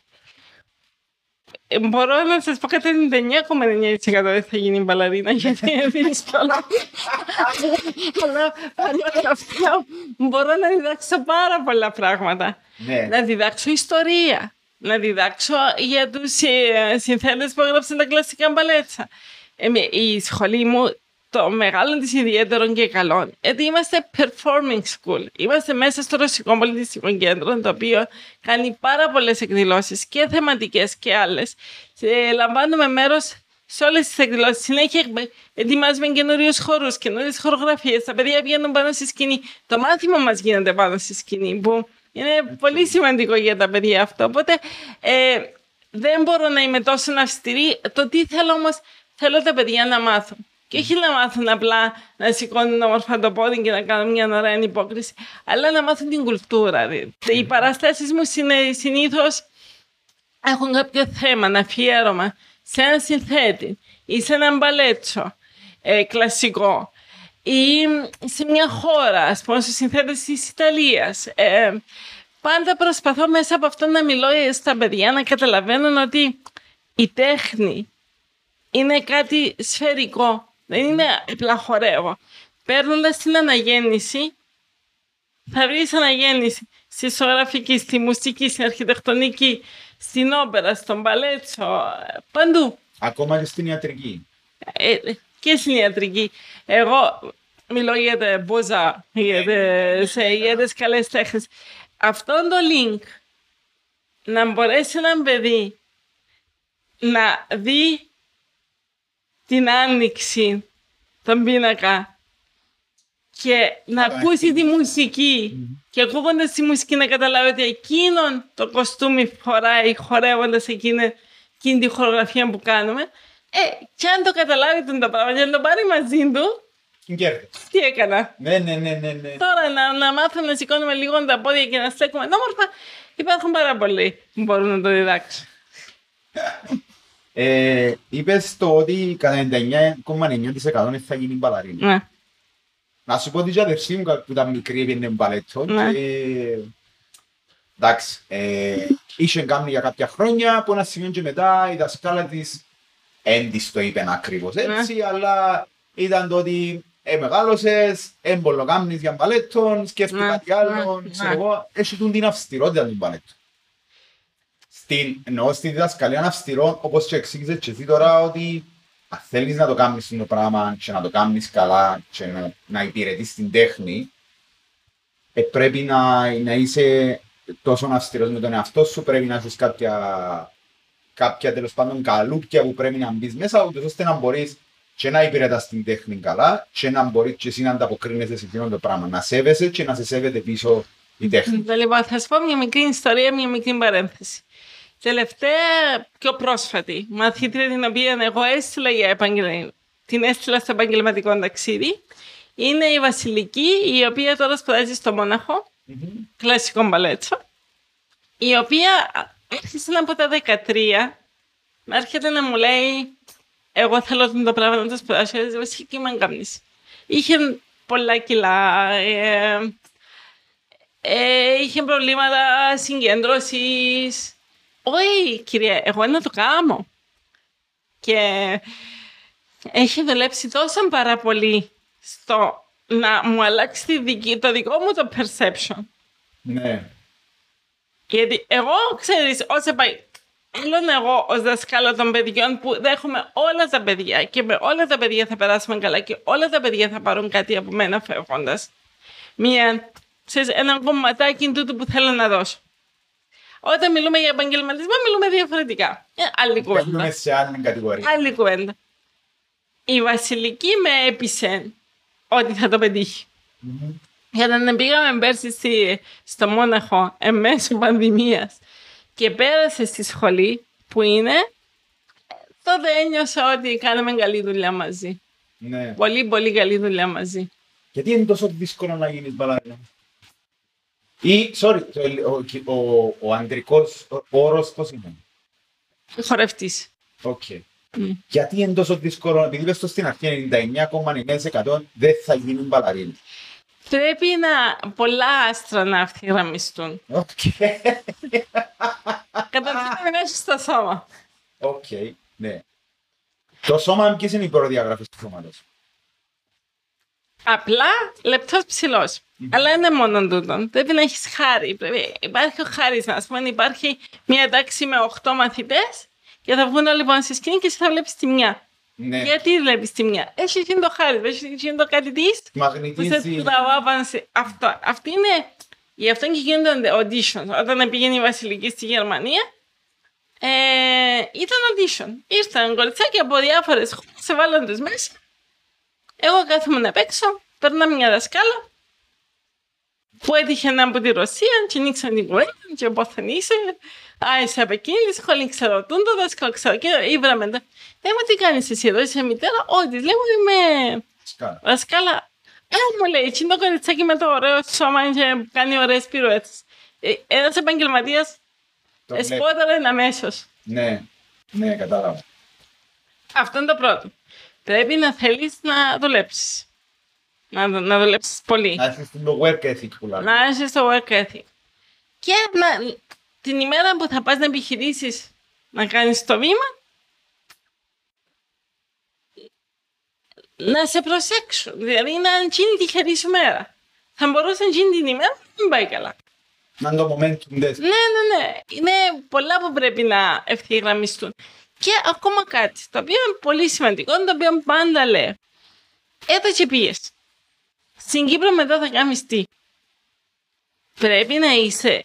ε, μπορώ να σας πω κατά 99,9% δεν θα γίνει μπαλαρίνα, γιατί είναι δύσκολο. Αλλά παρόλα αυτά μπορώ να διδάξω πάρα πολλά πράγματα. Ναι. Να διδάξω ιστορία. Να διδάξω για τους ε, συνθέτες που έγραψαν τα κλασικά μπαλέτσα. Εμεί- η σχολή μου το μεγάλο της ιδιαίτερων και καλών γιατί είμαστε performing school. Είμαστε μέσα στο Ρωσικό Πολιτιστικό Κέντρο το οποίο κάνει πάρα πολλές εκδηλώσεις και θεματικές και άλλες. Ε, λαμβάνουμε μέρος σε όλες τις εκδηλώσεις. Συνέχεια εκ- ετοιμάζουμε καινούριους χώρους, καινούριες χορογραφίες. Τα παιδιά βγαίνουν πάνω στη σκηνή. Το μάθημα μας γίνεται πάνω στη σκηνή που είναι πολύ σημαντικό για τα παιδιά αυτό. Οπότε ε, δεν μπορώ να είμαι τόσο αυστηρή. Το τι θέλω όμως, θέλω τα παιδιά να μάθουν. Και όχι να μάθουν απλά να σηκώνουν όμορφα το πόδι και να κάνουν μια ωραία υπόκριση, αλλά να μάθουν την κουλτούρα. Οι παραστάσεις μου συνήθως έχουν κάποιο θέμα, ένα αφιέρωμα σε έναν συνθέτη ή σε έναν μπαλέτσο ε, κλασικό ή σε μια χώρα, ας πούμε, στους συνθέτες της Ιταλίας. Ε, πάντα προσπαθώ μέσα από αυτό να μιλώ στα παιδιά, να καταλαβαίνουν ότι η τέχνη είναι κάτι σφαιρικό. Δεν είναι απλά χορεύω. Παίρνοντας την αναγέννηση, θα βρεις αναγέννηση στη ζωγραφική, στη μουσική, στην αρχιτεκτονική, στην όπερα, στον παλέτσο, παντού. Ακόμα και στην ιατρική. Ε, και στην ιατρική. Εγώ μιλώ για τα μποζά, για, τα- σε- για τις καλές τέχνες. Αυτό το link να μπορέσει ένα παιδί να δει την άνοιξη, τον πίνακα και να Άρα, ακούσει τη μουσική και ακούγοντας τη μουσική να καταλάβει ότι εκείνον το κοστούμι φοράει χορεύοντας εκείνη, εκείνη τη χορογραφία που κάνουμε. Ε, και αν το καταλάβει τον το πράγμα και να το πάρει μαζί του, Κέρδη. τι έκανα; Ναι, ναι, ναι, ναι. ναι. Τώρα να, να μάθουμε να σηκώνουμε λίγο τα πόδια και να στέκουμε όμορφα, υπάρχουν πάρα πολλοί που μπορούν να το διδάξουν. Ε, είπες το ότι κατά 99,9% θα γίνει μπαλαρίνα. Ναι. Να σου πω ότι η αδερφή μου που ήταν μικρή έπαιρνε μπαλέτο Ναι. και... Εντάξει, ε, είχε κάνει για κάποια χρόνια, από ένα σημείο και μετά η δασκάλα της δεν της το είπε ακριβώς έτσι, αλλά ήταν το ότι ε, μεγάλωσες, ε, μπολοκάμνεις για μπαλέτο, σκέφτηκε Ναι, κάτι άλλο, ναι, ξέρω ναι. εγώ, έχει τούν την αυστηρότητα του μπαλέτου. Στην, εννοώ στη διδασκαλία αυστηρών, όπως και εξήγησες και εσύ τώρα, ότι αν θέλεις να το κάνεις το πράγμα και να το κάνεις καλά και να, να υπηρετείς την τέχνη, ε, πρέπει να, να είσαι τόσο αυστηρός με τον εαυτό σου, πρέπει να έχεις κάποια, κάποια τέλος πάντων καλούπια που πρέπει να μπεις μέσα, ούτως ώστε να μπορείς και να υπηρετάς την τέχνη καλά και να μπορείς και εσύ να ανταποκρίνεσαι σε εκείνο το πράγμα. Να σέβεσαι και να σε σέβεται πίσω η τέχνη. Λοιπόν, θα σου πω μια μικρή ιστορία, μια μικρή παρένθεση. Τελευταία, πιο πρόσφατη, μαθήτρια την οποία εγώ έστειλα για επαγγελ... την έστειλα στο επαγγελματικό ταξίδι, είναι η Βασιλική, η οποία τώρα σπουδάζει στο Μόναχο, κλασικό μπαλέτσο, η οποία άρχισε από τα 13 να έρχεται να μου λέει εγώ θέλω το πράγμα να το σπουδάσω, ε, Βασιλική με κάνεις. Είχε πολλά κιλά, ε, ε, είχε προβλήματα συγκέντρωσης. Όχι, κυρία, εγώ να το κάνω. Και έχει δουλέψει τόσο πάρα πολύ στο να μου αλλάξει τη δική, το δικό μου το perception. Ναι. Γιατί εγώ, ξέρεις, όσο πάει, Άλλον εγώ ως δασκάλα των παιδιών που δέχομαι όλα τα παιδιά και με όλα τα παιδιά θα περάσουμε καλά και όλα τα παιδιά θα πάρουν κάτι από μένα φεύγοντας. Μία, ξέρεις, ένα κομματάκι τούτου που θέλω να δώσω. Όταν μιλούμε για επαγγελματισμό, μιλούμε διαφορετικά. Ε, άλλη κουβέντα. Μπαίνουμε σε άλλη κατηγορία. Άλλη κουβέντα. Η Βασιλική με έπεισε ότι θα το πετύχει. Και όταν πήγαμε πέρσι στη, στο Μόναχο εμέσω πανδημίας και πέρασε στη σχολή που είναι, τότε ένιωσα ότι κάναμε καλή δουλειά μαζί. Ναι. Πολύ, πολύ καλή δουλειά μαζί. Γιατί είναι τόσο δύσκολο να γίνεις μπαλαρίνα. Ή, sorry, το, ο, ο, ο αντρικός όρος πώς είναι; Χορευτής. Οκ. Μμ. Γιατί είναι τόσο δύσκολο, επειδή είπες το στην αρχή 99,9% δεν θα γίνει μπαλαρίνα. Πρέπει να πολλά άστρα να αυθυγραμμιστούν. Οκ. Καταρχήν να έχει στο σώμα. Οκ, ναι. Το σώμα, ποιες είναι οι προδιαγραφές του σώματος; Απλά λεπτός ψηλός. Αλλά είναι μόνο τούτο. Πρέπει να έχεις χάρη. Πρέπει... Υπάρχει ο χάρισμα. Α πούμε, υπάρχει μια τάξη με 8 μαθητές και θα βγουν όλοι πάνω στη σκηνή και εσύ θα βλέπεις τη μια. Ναι. Γιατί βλέπεις τη μια. Έχει γίνει το χάρισμα, έχει γίνει το κάτι της που σε Μαγνητίζει. τραβά πάνω σε αυτό. Αυτή είναι. Γι' αυτό και γίνονται auditions. Όταν πήγαινε η Βασιλική στη Γερμανία, ε, ήταν audition. Ήρθαν κοριτσάκια από διάφορες χώρες, σε βάλαν τις μέσα. Εγώ κάθομαι να παίξω, περνά μια δασκάλα που έτυχε να από τη Ρωσία και ανοίξαν την κουβέντα και πόθεν είσαι. Α, είσαι από εκείνη τη σχολή, ξέρω τούν το δάσκαλο, ξέρω και ήβραμε. τα. Λέει μου τι κάνεις εσύ εδώ, είσαι μητέρα; Όχι, της λέω είμαι Σκάλα. δασκάλα. Ε, μου λέει, έτσι είναι το κοριτσάκι με το ωραίο σώμα και κάνει ωραίες πυρουέτες. Ε, ένας επαγγελματίας Το βλέπω. εσπόταρε αμέσως. Ναι, ναι, κατάλαβα. Αυτό είναι το πρώτο. Πρέπει να θέλεις να δουλέψεις. Να, να δουλέψεις πολύ. Να έχεις το work ethic που λέμε. να είσαι στο work ethic. Και να, την ημέρα που θα πας να επιχειρήσεις να κάνεις το βήμα, να σε προσέξουν. Δηλαδή να είναι εκείνη τη χερή σου μέρα. Θα μπορούσε εκείνη την ημέρα να μην πάει καλά. Να είναι το momentum des. Ναι, ναι, ναι. Είναι πολλά που πρέπει να ευθυγραμμιστούν. Και ακόμα κάτι, το οποίο είναι πολύ σημαντικό, το οποίο πάντα λέω. Έτα και πίεση. Στην Κύπρο μετά θα κάνεις τι; Πρέπει να είσαι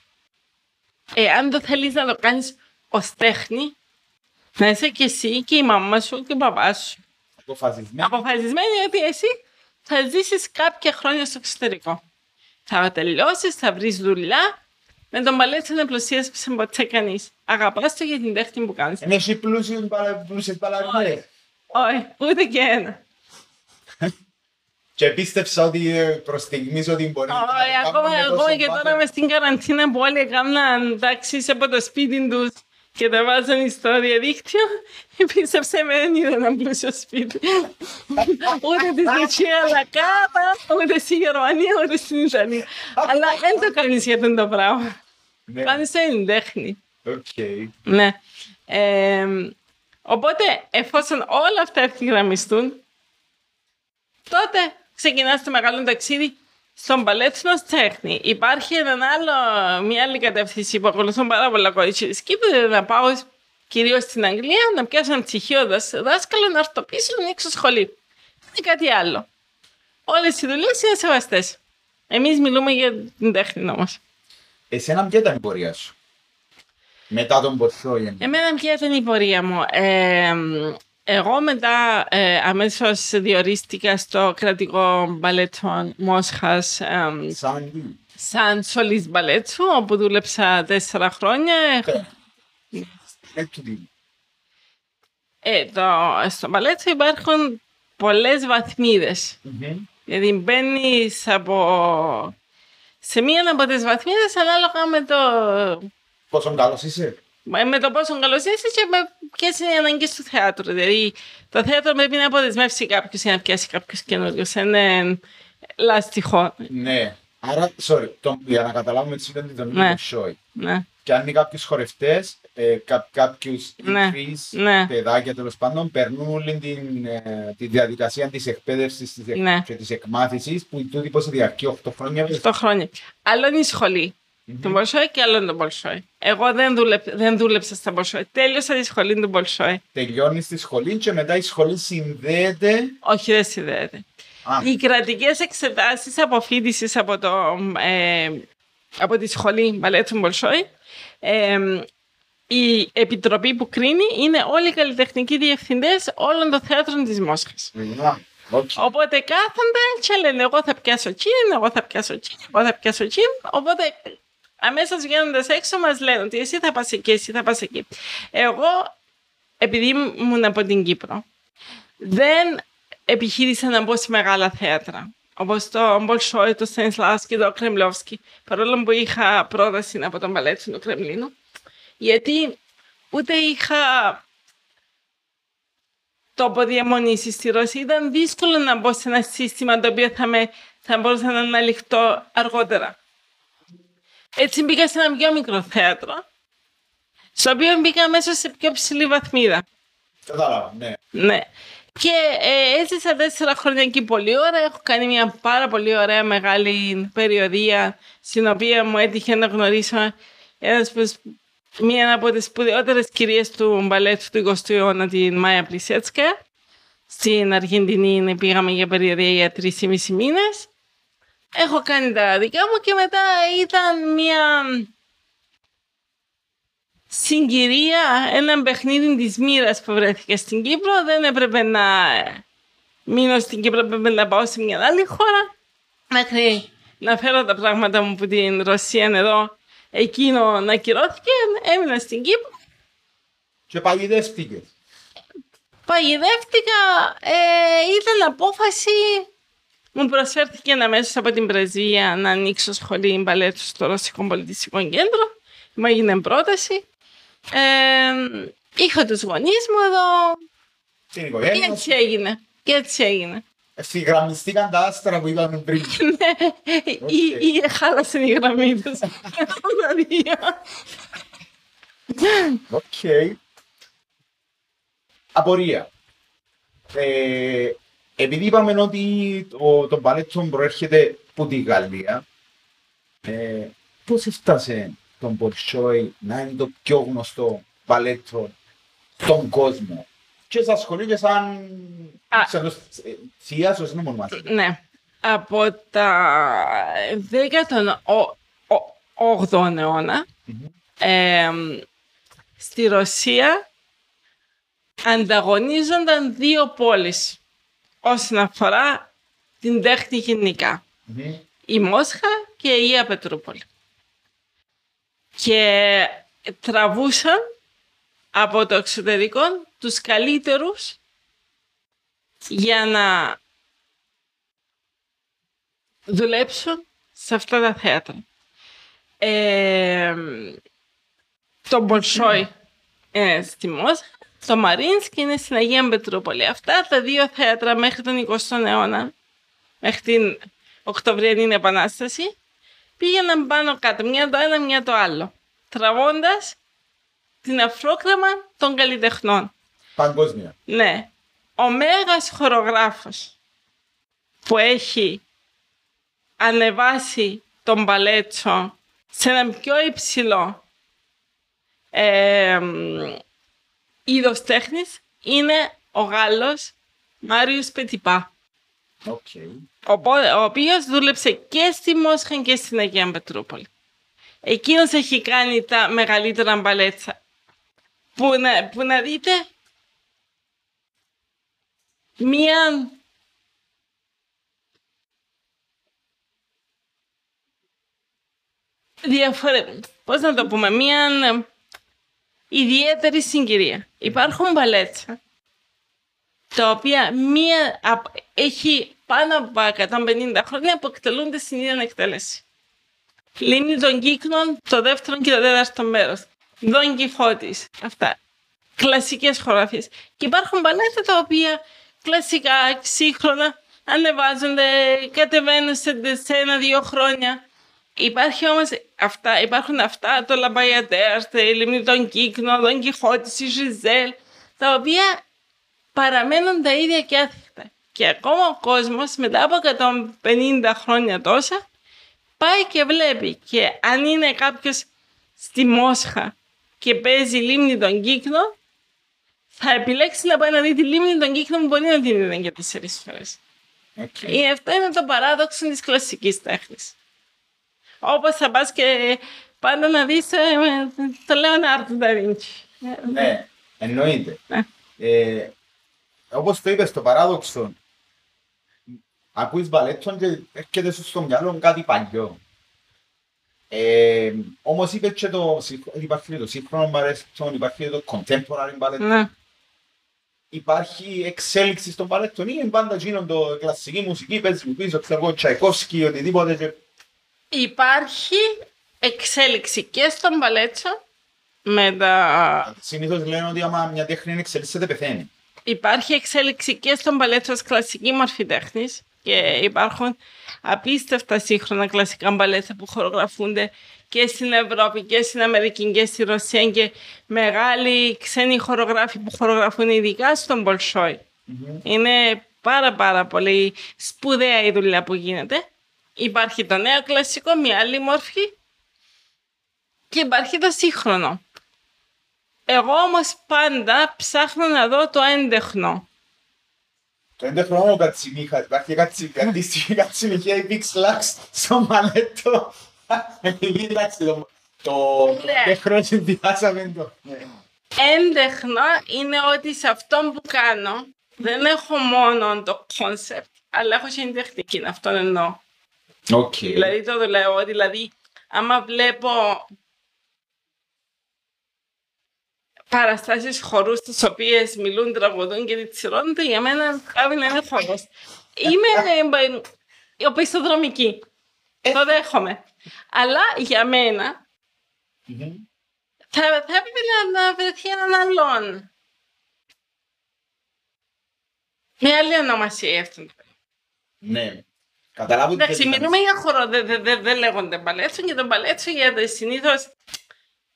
εάν το θέλεις να το κάνεις ως τέχνη, να είσαι και εσύ και η μαμά σου και ο παπάς σου Αποφασισμένο. αποφασισμένοι ότι εσύ θα ζήσεις κάποια χρόνια στο εξωτερικό. Θα τελειώσεις, θα βρεις δουλειά. Με τον μπαλέτ δεν πλουσίασε ποτέ κανείς. Αγαπάς το για την τέχνη που κάνεις. Είναι εσύ πλούσιους μπαλα- πλούσιες μπαλαρινές. Όχι, ούτε και ένα. Και πίστεψα ότι ε, προς στιγμής ότι μπορεί να Όχι, το ακόμα, κάνουμε ακόμα τόσο και τώρα βάθος. μες στην καραντίνα που όλοι έκαναν τάξεις από το σπίτι τους και τα βάζαν στο διαδίκτυο, πίστεψε με δεν είδε ένα πλούσιο σπίτι. ούτε τη Λουτσία Λακάρα, ούτε στη Γερμανία, ούτε στην Ιταλία. Αλλά δεν το κάνεις για αυτό το πράγμα. Ναι, Κάνεις το είναι τέχνη. οκ. Ναι. Ε, οπότε, εφόσον όλα αυτά ευθυγραμμιστούν, τότε ξεκινάς το μεγάλο ταξίδι στον μπαλέτσινο ως τέχνη. Υπάρχει έναν άλλο, μια άλλη κατεύθυνση που ακολουθούν πάρα πολλά κορίτσια της Κύπρου, δηλαδή να πάω κυρίως στην Αγγλία, να πιάσω ένα ψυχείο δασ- δάσκαλο, να έρθω πίσω, να ανοίξω σχολείο. Είναι κάτι άλλο. Όλες οι δουλειές είναι σεβαστές. Εμείς μιλούμε για την τέχνη όμως. Εσένα ποια ήταν η πορεία σου; Μετά τον Πορσόγεν. Εμένα ποια ήταν η πορεία μου; Ε, εγώ μετά ε, αμέσως διορίστηκα στο κρατικό μπαλέτο Μόσχας ε, Σαν τι. σαν σολής μπαλέτσου, όπου δούλεψα τέσσερα χρόνια. Έχω- Έτσι τι. Ε, το, στο μπαλέτσο υπάρχουν πολλές βαθμίδες. Μμμ. Δηλαδή μπαίνεις από... Σε μία από τις βαθμίδες ανάλογα με το, Πόσο καλός είσαι; Με το πόσο καλός είσαι και με ποιε είναι οι ανάγκε του θεάτρου. Δηλαδή, το θέατρο πρέπει να αποδεσμεύσει κάποιους ή να πιάσει κάποιους καινούριους. Είναι λαστιχό. Ναι. Άρα, sorry, τον, για να καταλάβουμε τι σημαίνει τον Ναι. Σόι. Ναι. Πιάνει κάποιου χορευτές, ε, κά, κάποιους Ναι. Ναι. παιδάκια τέλος πάντων, περνούν όλη την, ε, τη διαδικασία της εκπαίδευσης Ναι. και της εκμάθησης που τούτη πώς διαρκεί 8 χρόνια. 8 χρόνια. Άλλο είναι η σχολή του Μπολσόι και άλλο είναι το Μπολσόι. Εγώ δεν, δούλεπ, δεν δούλεψα στα Μπολσόι. Τέλειωσα τη σχολή του Μπολσόι. Τελειώνεις τη σχολή και μετά η σχολή συνδέεται; Όχι, δεν συνδέεται. Α, Οι κρατικές εξετάσεις αποφοίτησης από, το, ε, από τη σχολή Μπαλέτου Μπολσόι, ε, η επιτροπή που κρίνει είναι όλοι οι καλλιτεχνικοί διευθυντές όλων των θέατρων της Μόσχας. α, οκ. Οπότε κάθονται και λένε: Εγώ θα πιάσω εκείνη, εγώ θα πιάσω εκείνη, εγώ θα πιάσω εκείνη. Οπότε αμέσως βγαίνοντας έξω μας λένε ότι εσύ θα πας εκεί, εσύ θα πας εκεί. Εγώ, επειδή ήμουν από την Κύπρο, δεν επιχείρησα να μπω σε μεγάλα θέατρα. Όπως το Μπολσόι, το Στενισλάσκι, το Κρεμλόφσκι. Παρόλο που είχα πρόταση από τον Παλέτσο του Κρεμλίνου. Γιατί ούτε είχα τόπο διαμονή στη Ρωσία. Ήταν δύσκολο να μπω σε ένα σύστημα το οποίο θα, με, θα μπορούσα να αναλυχτώ αργότερα. Έτσι μπήκα σε ένα πιο μικρό θέατρο, στο οποίο μπήκα μέσα σε πιο ψηλή βαθμίδα. Κατάλαβα, ναι. Ναι. Και ε, έζησα τέσσερα χρόνια εκεί πολύ ώρα. Έχω κάνει μια πάρα πολύ ωραία μεγάλη περιοδία στην οποία μου έτυχε να γνωρίσω ένας, προς- μία από τις σπουδαιότερες κυρίες του μπαλέτου του 20ου αιώνα, την Μάια Πλησέτσκα. Στην Αργεντινή πήγαμε για περιοδία για τρεις ή μισή μήνες. Έχω κάνει τα δικά μου και μετά ήταν μια συγκυρία, ένα παιχνίδι της μοίρας που βρέθηκε στην Κύπρο. Δεν έπρεπε να μείνω στην Κύπρο, έπρεπε να πάω σε μια άλλη χώρα. Μέχρι να φέρω τα πράγματα μου από την Ρωσία εδώ, εκείνο να κυρώθηκε, έμεινα στην Κύπρο. Και παγιδεύτηκες. Παγιδεύτηκα, ε, ήταν απόφαση. Μου προσφέρθηκε αμέσως από την πρεσβεία να ανοίξω σχολή μπαλέτου στο Ρωσικό Πολιτιστικό Κέντρο. Μου έγινε πρόταση. Ε, είχα τους γονείς μου εδώ Την και οικογένεια έτσι σου. έγινε. Και έτσι έγινε. Ευθυγραμμιστήκαν τα άστρα που είπαμε πριν. (laughs) Ή, ή χάλασε η γραμμή τους. Τα δύο. Οκ. Απορία. Ε, επειδή είπαμε ότι το, το μπαλέτσο προέρχεται από τη Γαλλία, ε, πώς έφτασε τον Πολσόι να είναι το πιο γνωστό μπαλέτσο στον κόσμο; Και σαν σχολείο και σαν... Α. σαν ε, θεία, ως νόμο μας. Ναι. Από τα 18ο αιώνα Ε, στη Ρωσία ανταγωνίζονταν δύο πόλεις όσον αφορά την τέχνη γενικά. Η Μόσχα και η Ία Πετρούπολη. Και τραβούσαν από το εξωτερικό τους καλύτερους για να δουλέψουν σε αυτά τα θέατρα. Ε, το Μπολσόι είναι στη Μόσχα, το Μαρίνσκι είναι στην Αγία Πετρούπολη. Αυτά τα δύο θέατρα μέχρι τον 20ο αιώνα, μέχρι την Οκτωβριανή Επανάσταση, πήγαιναν πάνω κάτω, μια το ένα, μια το άλλο, τραβώντας την αφρόκραμα των καλλιτεχνών. Παγκόσμια. Ναι. Ο μέγας χορογράφος που έχει ανεβάσει τον παλέτσο σε ένα πιο υψηλό ε, είδος τέχνης είναι ο Γάλλος Μάριος Πετιπά. Okay. Ο οποίος δούλεψε και στη Μόσχα και στην Αγία Πετρούπολη. Εκείνος έχει κάνει τα μεγαλύτερα μπαλέτσα. Που να, που να δείτε μία διαφορετική, πώς να το πούμε, μία ιδιαίτερη συγκυρία. Υπάρχουν μπαλέτσα, τα οποία μία έχει πάνω από 150 χρόνια που εκτελούνται στην ίδια εκτέλεση. Λίμνη των κύκνων, το δεύτερο και το τέταρτο μέρος. Δον Κιχώτης, αυτά. Κλασικές χωράφιες. Και υπάρχουν μπαλέτα τα οποία κλασικά, σύγχρονα, ανεβάζονται, κατεβαίνουν σε, σε ένα-δύο χρόνια. Υπάρχει όμως αυτά, υπάρχουν αυτά, το Λαμπαϊατέρ, η Λίμνη των Κύκνων, τον Κιχώτη, η Ζιζέλ, τα οποία παραμένουν τα ίδια και άθικτα. Και ακόμα ο κόσμος μετά από 150 χρόνια τόσα πάει και βλέπει και αν είναι κάποιος στη Μόσχα και παίζει Λίμνη των Κύκνων θα επιλέξει να πάει να δει τη Λίμνη των Κύκνων που μπορεί να την είδε για τέσσερις φορές. Okay. Αυτό είναι το παράδοξο της κλασικής τέχνης. Όπως θα πας και πάντα να δεις ε, το Λεωνάρτο Νταβίντσι. Ναι, εννοείται. Ναι. Ε, όπως το είπες, το παράδοξο, ακούεις μπαλέτον και έρχεται σου στο μυαλό κάτι παλιό. Ε, όμως είπε και το, υπάρχει το σύγχρονο μπαλέτον, υπάρχει το contemporary μπαλέτον. Ναι. Υπάρχει εξέλιξη στον μπαλέτον ή είναι πάντα γίνον το κλασική μουσική, παίζει μου πίσω, ξέρω εγώ, Τσαϊκόσκι, οτιδήποτε και Υπάρχει εξέλιξη και στον παλέτσο με τα... Συνήθως λένε ότι άμα μια τέχνη εξελίσσεται πεθαίνει. Υπάρχει εξέλιξη και στον παλέτσο ως κλασική μορφή τέχνης και υπάρχουν απίστευτα σύγχρονα κλασικά μπαλέτσα που χορογραφούνται και στην Ευρώπη και στην Αμερική και στη Ρωσία και μεγάλοι ξένοι χορογράφοι που χορογραφούν ειδικά στον Πολσόι. Mm-hmm. Είναι πάρα πάρα πολύ σπουδαία η δουλειά που γίνεται Υπάρχει το νέο κλασικό, μια άλλη μόρφη και υπάρχει το σύγχρονο. Εγώ όμως πάντα ψάχνω να δω το έντεχνο. Το έντεχνο όμως κατσιμίχα, υπάρχει κατσιμίχα (laughs) η Big Slacks στο μαλέτο. Εντάξει, το, το έντεχνο συνδυάσαμε το. Έντεχνο είναι ότι σε αυτό που κάνω δεν έχω μόνο το concept, αλλά έχω και την τεχνική, αυτό εννοώ. Okay. Δηλαδή το λέω, δηλαδή άμα βλέπω παραστάσεις χορούς τις οποίες μιλούν, τραγουδούν και τσιρώνονται, για μένα πρέπει να είναι χορός. Είμαι ε, ε, οπισθοδρομική. Ε. Το δέχομαι. Αλλά για μένα θα, θα έπρεπε να, να βρεθεί έναν άλλον. Με άλλη ονομασία αυτό. Ναι. Καταλάβω Εντάξει, μιλούμε για χώρο, δεν δε, δε, δε λέγονται μπαλέτσο και το μπαλέτσο για το συνήθως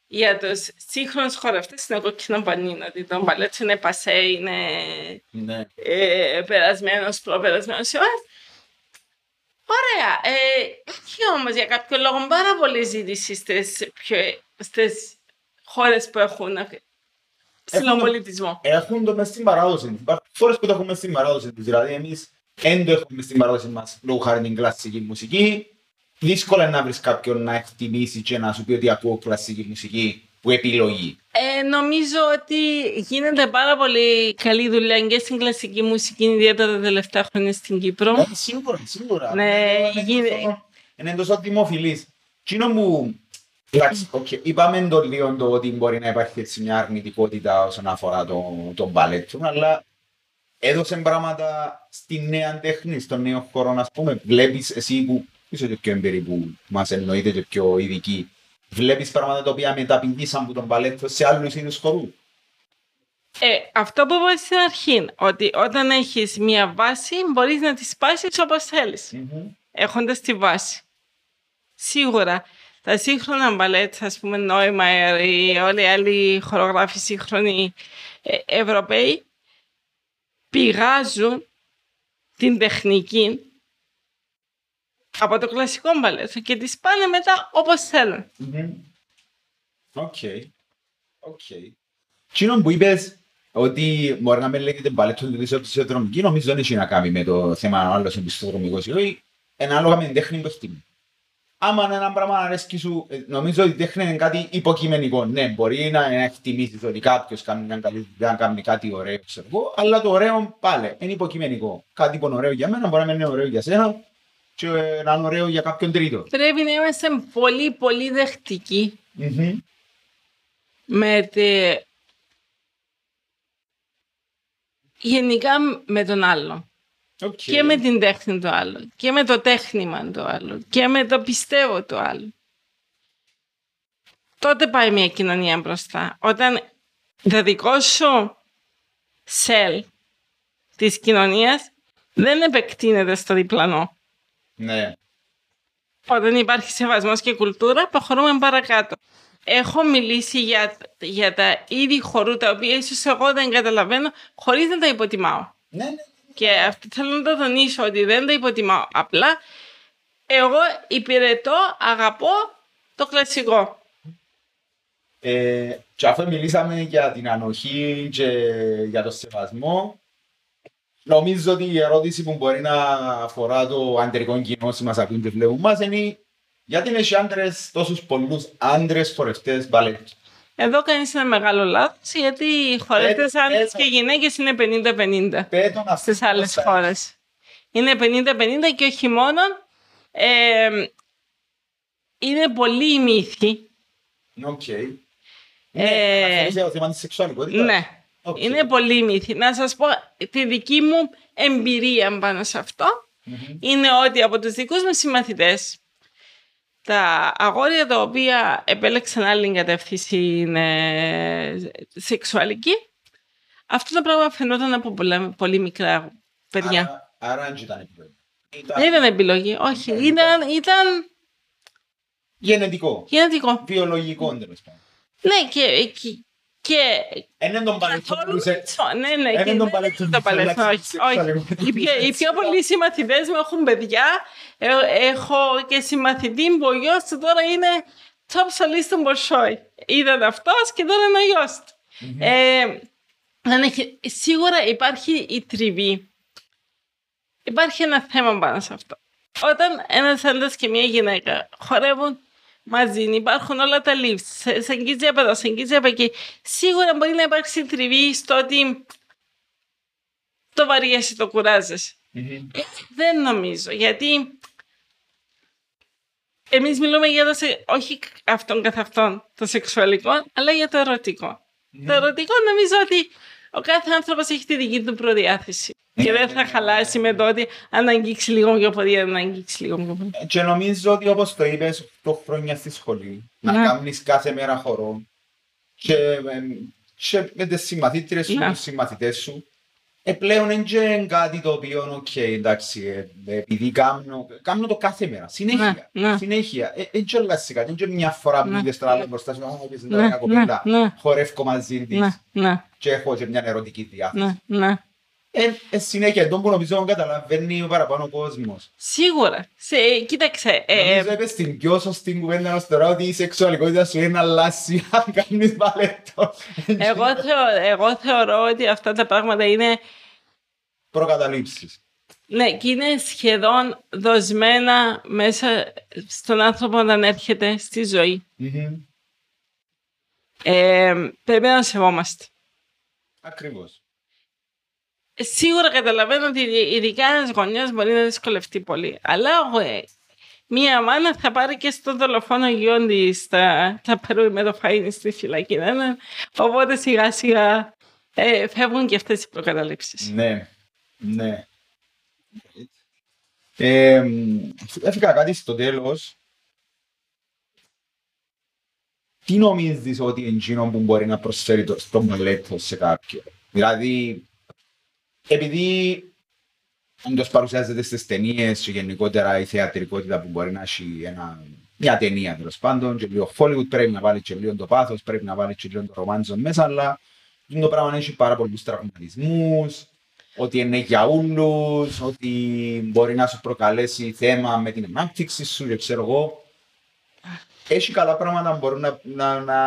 για τους σύγχρονου χορευτέ είναι κόκκινο πανί. Ότι το μπαλέτσο είναι πασέ, είναι ναι. ε, περασμένος, προπερασμένος Ωραία. Ε, έχει όμως για κάποιο λόγο πάρα πολύ ζήτηση στις χώρες που έχουν ψηλό πολιτισμό. Έχουν το μέσα στην παράδοση. Υπάρχουν χώρες που το έχουν μέσα στην παράδοση. Δηλαδή, εμείς δεν το έχουμε στην παράδοση μας λόγω χάρη την κλασική μουσική, δύσκολο είναι να βρεις κάποιον να εκτιμήσει και να σου πει ότι ακούω κλασική μουσική που επιλογή. Ε, νομίζω ότι γίνεται πάρα πολύ καλή δουλειά και στην κλασική μουσική, ιδιαίτερα τα τελευταία χρόνια στην Κύπρο. Ε, σίγουρα, σίγουρα. Ναι, Είναι γίνεται- τόσο- Είναι τόσο δημοφιλής. Εκείνο μου, εντάξει, οκ, είπαμε το λίγο το ότι μπορεί να υπάρχει έτσι μια αρνητικότητα όσον αφορά το, το μπαλέτο, αλλά έδωσε πράγματα στη νέα τέχνη, στον νέο χώρο, ας πούμε. Βλέπεις εσύ που είσαι και πιο έμπειρη που μας εννοείται και πιο ειδική, βλέπεις πράγματα τα οποία μεταπηδήσαν από τον μπαλέτο σε άλλους είδους χορού. Ε, αυτό που είπα στην αρχή, ότι όταν έχεις μία βάση μπορείς να τη σπάσεις όπως θέλεις, έχοντας τη βάση. Σίγουρα, τα σύγχρονα μπαλέτ, ας πούμε, Νοϊμάιερ ή όλοι οι άλλοι χορογράφοι σύγχρονοι ε, Ευρωπαίοι, πηγάζουν την τεχνική από το κλασικό μπαλέτο και τη πάνε μετά όπως θέλουν. Οκ. Οκ. Εκείνο που είπες ότι μπορεί να με λέγεται μπαλέτο της οπισθοδρομική, νομίζω δεν έχει να κάνει με το θέμα αν ο άλλος είναι οπισθοδρομικός ή όχι, είναι ανάλογα με την τέχνη που εκτιμεί. Άμα είναι ένα πράγμα να αρέσκει σου, ε, νομίζω ότι η τέχνη είναι κάτι υποκειμενικό. Ναι, μπορεί να, να εκτιμήσεις ότι κάποιος κάνει μια καλή δουλειά, κάνει κάτι ωραίο, ξέρω εγώ, αλλά το ωραίο πάλι είναι υποκειμενικό. Κάτι που είναι ωραίο για μένα μπορεί να μην είναι ωραίο για σένα και ε, να είναι ωραίο για κάποιον τρίτο. Πρέπει να είμαστε πολύ πολύ δεχτικοί Μμμ. με τη... γενικά με τον άλλον. Οκ. Και με την τέχνη του άλλου. Και με το τέχνημα του άλλου. Και με το πιστεύω του άλλου. Τότε πάει μια κοινωνία μπροστά. Όταν το δικό σου cell της κοινωνίας δεν επεκτείνεται στο διπλανό. Ναι. Όταν υπάρχει σεβασμός και κουλτούρα, προχωρούμε παρακάτω. Έχω μιλήσει για, για τα είδη χορού, τα οποία ίσως εγώ δεν καταλαβαίνω, χωρίς να τα υποτιμάω. Ναι, ναι. Και αυτό θέλω να το τονίσω ότι δεν τα υποτιμάω. Απλά εγώ υπηρετώ, αγαπώ το κλασικό. Ε, και αφού μιλήσαμε για την ανοχή και για το σεβασμό, νομίζω ότι η ερώτηση που μπορεί να αφορά το αντερικό κοινό που μας ακούν και βλέπουν μας είναι γιατί έχει άντρες, τόσους πολλούς άντρες φορευτές μπαλέτ. Εδώ κάνεις ένα μεγάλο λάθος, γιατί οι χορευτές Ε, άντρες ε, και γυναίκες είναι 50-50 Πέτον αυτό στις άλλες πώς θα- χώρες. Είναι 50-50 και όχι μόνο. ε, είναι πολλοί οι μύθοι. Οκ. Ε, Ναι, αναφέρεσαι για το θέμα της σεξουαλικότητας. Ναι. Οκ. Είναι πολλοί μύθοι. Να σας πω τη δική μου εμπειρία πάνω σε αυτό. Μμμ. είναι ότι από τους δικούς μου συμμαθητές τα αγόρια τα οποία επέλεξαν άλλη κατεύθυνση ε, σεξουαλική αυτό το πράγμα φαινόταν από πολλά, πολύ μικρά παιδιά. Άρα- Άρα δεν ήταν επιλογή. Ήταν Δεν ήταν επιλογή, όχι. Ναι, Ήταν, ήταν γενετικό, γενετικό. βιολογικό τέλος πάντων. Ναι, και, και, και Είναι τον μπαλέτο που καθόλου μπορούσε- μισό. Ναι, ναι. Είναι και τον δεν παλέτο είναι που το παλέτο, θέλει να όχι, σεξουαλικό. όχι. Οι πιο, οι πιο πολλοί συμμαθητές μου έχουν παιδιά. Ε, έχω και συμμαθητή που ο γιος του τώρα είναι top solist του Μπορσόη. Ήταν αυτός και τώρα είναι ο γιος του. Ε, δεν έχει- σίγουρα υπάρχει η τριβή. Υπάρχει ένα θέμα πάνω σε αυτό. Όταν ένας άντρας και μια γυναίκα χορεύουν μαζί, υπάρχουν όλα τα leaves, σε, σε αγγίζει από εδώ, σε αγγίζει από εκεί. Σίγουρα μπορεί να υπάρξει τριβή στο ότι το βαριέσαι, το κουράζεσαι. Μμμ. Δεν νομίζω, γιατί εμείς μιλούμε για το, σε- όχι αυτόν καθ' αυτόν το σεξουαλικό, αλλά για το ερωτικό. Το ερωτικό νομίζω ότι ο κάθε άνθρωπος έχει τη δική του προδιάθεση. Και δεν θα χαλάσει με το ότι αν αγγίξει λίγο πιο πολύ, αν αγγίξει λίγο πιο πολύ. Και νομίζω ότι όπως το είπες, 8 χρόνια στη σχολή, να Ναι. κάνεις κάθε μέρα χορό και, εμ, και με τις συμμαθήτρες σου, Ναι. τους συμμαθητές σου, ε, πλέον είναι και κάτι το οποίο, οκ, εντάξει, ε, επειδή κάνω, κάνω το κάθε μέρα, συνέχεια, Ναι, ναι. συνέχεια. Ε, Είναι και κλασικά, είναι και μια φορά που Ναι. είδες τον άλλο μπροστά σου, «Α, είπες, είναι Ναι, μια κοπέλα, ναι, ναι. χορεύω μαζί της Ναι, ναι, και έχω και μια ερωτική διάθεση. ναι, ναι. Ε, ε, συνέχεια, τον που νομίζω καταλαβαίνει ο παραπάνω κόσμος. Σίγουρα. Σε, κοίταξε. Ε, Νομίζω είπες την πιο σωστή κουβέντα ως τώρα ότι η σεξουαλικότητα σου είναι να αλλάσει (laughs) αν κάνεις μπαλέτο. εγώ, θεω, εγώ θεωρώ ότι αυτά τα πράγματα είναι Προκαταλήψεις. Ναι, και είναι σχεδόν δοσμένα μέσα στον άνθρωπο όταν έρχεται στη ζωή. Ε, πρέπει να σεβόμαστε. Ακριβώς. Σίγουρα καταλαβαίνω ότι ειδικά ένας γονιός μπορεί να δυσκολευτεί πολύ. Αλλά ε, μία μάνα θα πάρει και στο δολοφόνο γιον της θα, θα παίρνει με το φαΐνι στη φυλακή. Ναι, ναι. Οπότε σιγά σιγά ε, φεύγουν και αυτές οι προκαταλήψεις. Ναι, ναι. Ε, έφυγα κάτι στο τέλος. Τι νομίζεις ότι είναι εκείνο που μπορεί να προσφέρει το, στο μπαλέτο σε κάποιον; Δηλαδή, επειδή όντως παρουσιάζεται στις ταινίες και γενικότερα η θεατρικότητα που μπορεί να έχει ένα, μια ταινία τέλος πάντων και λίγο Hollywood πρέπει να βάλει και λίγο το πάθος, πρέπει να βάλει και λίγο το ρομάντζο μέσα, αλλά το πράγμα έχει πάρα πολλούς τραυματισμούς, ότι είναι για όλους, ότι μπορεί να σου προκαλέσει θέμα με την ανάπτυξη σου και ξέρω εγώ. Έχει καλά πράγματα που μπορούν να... να, να...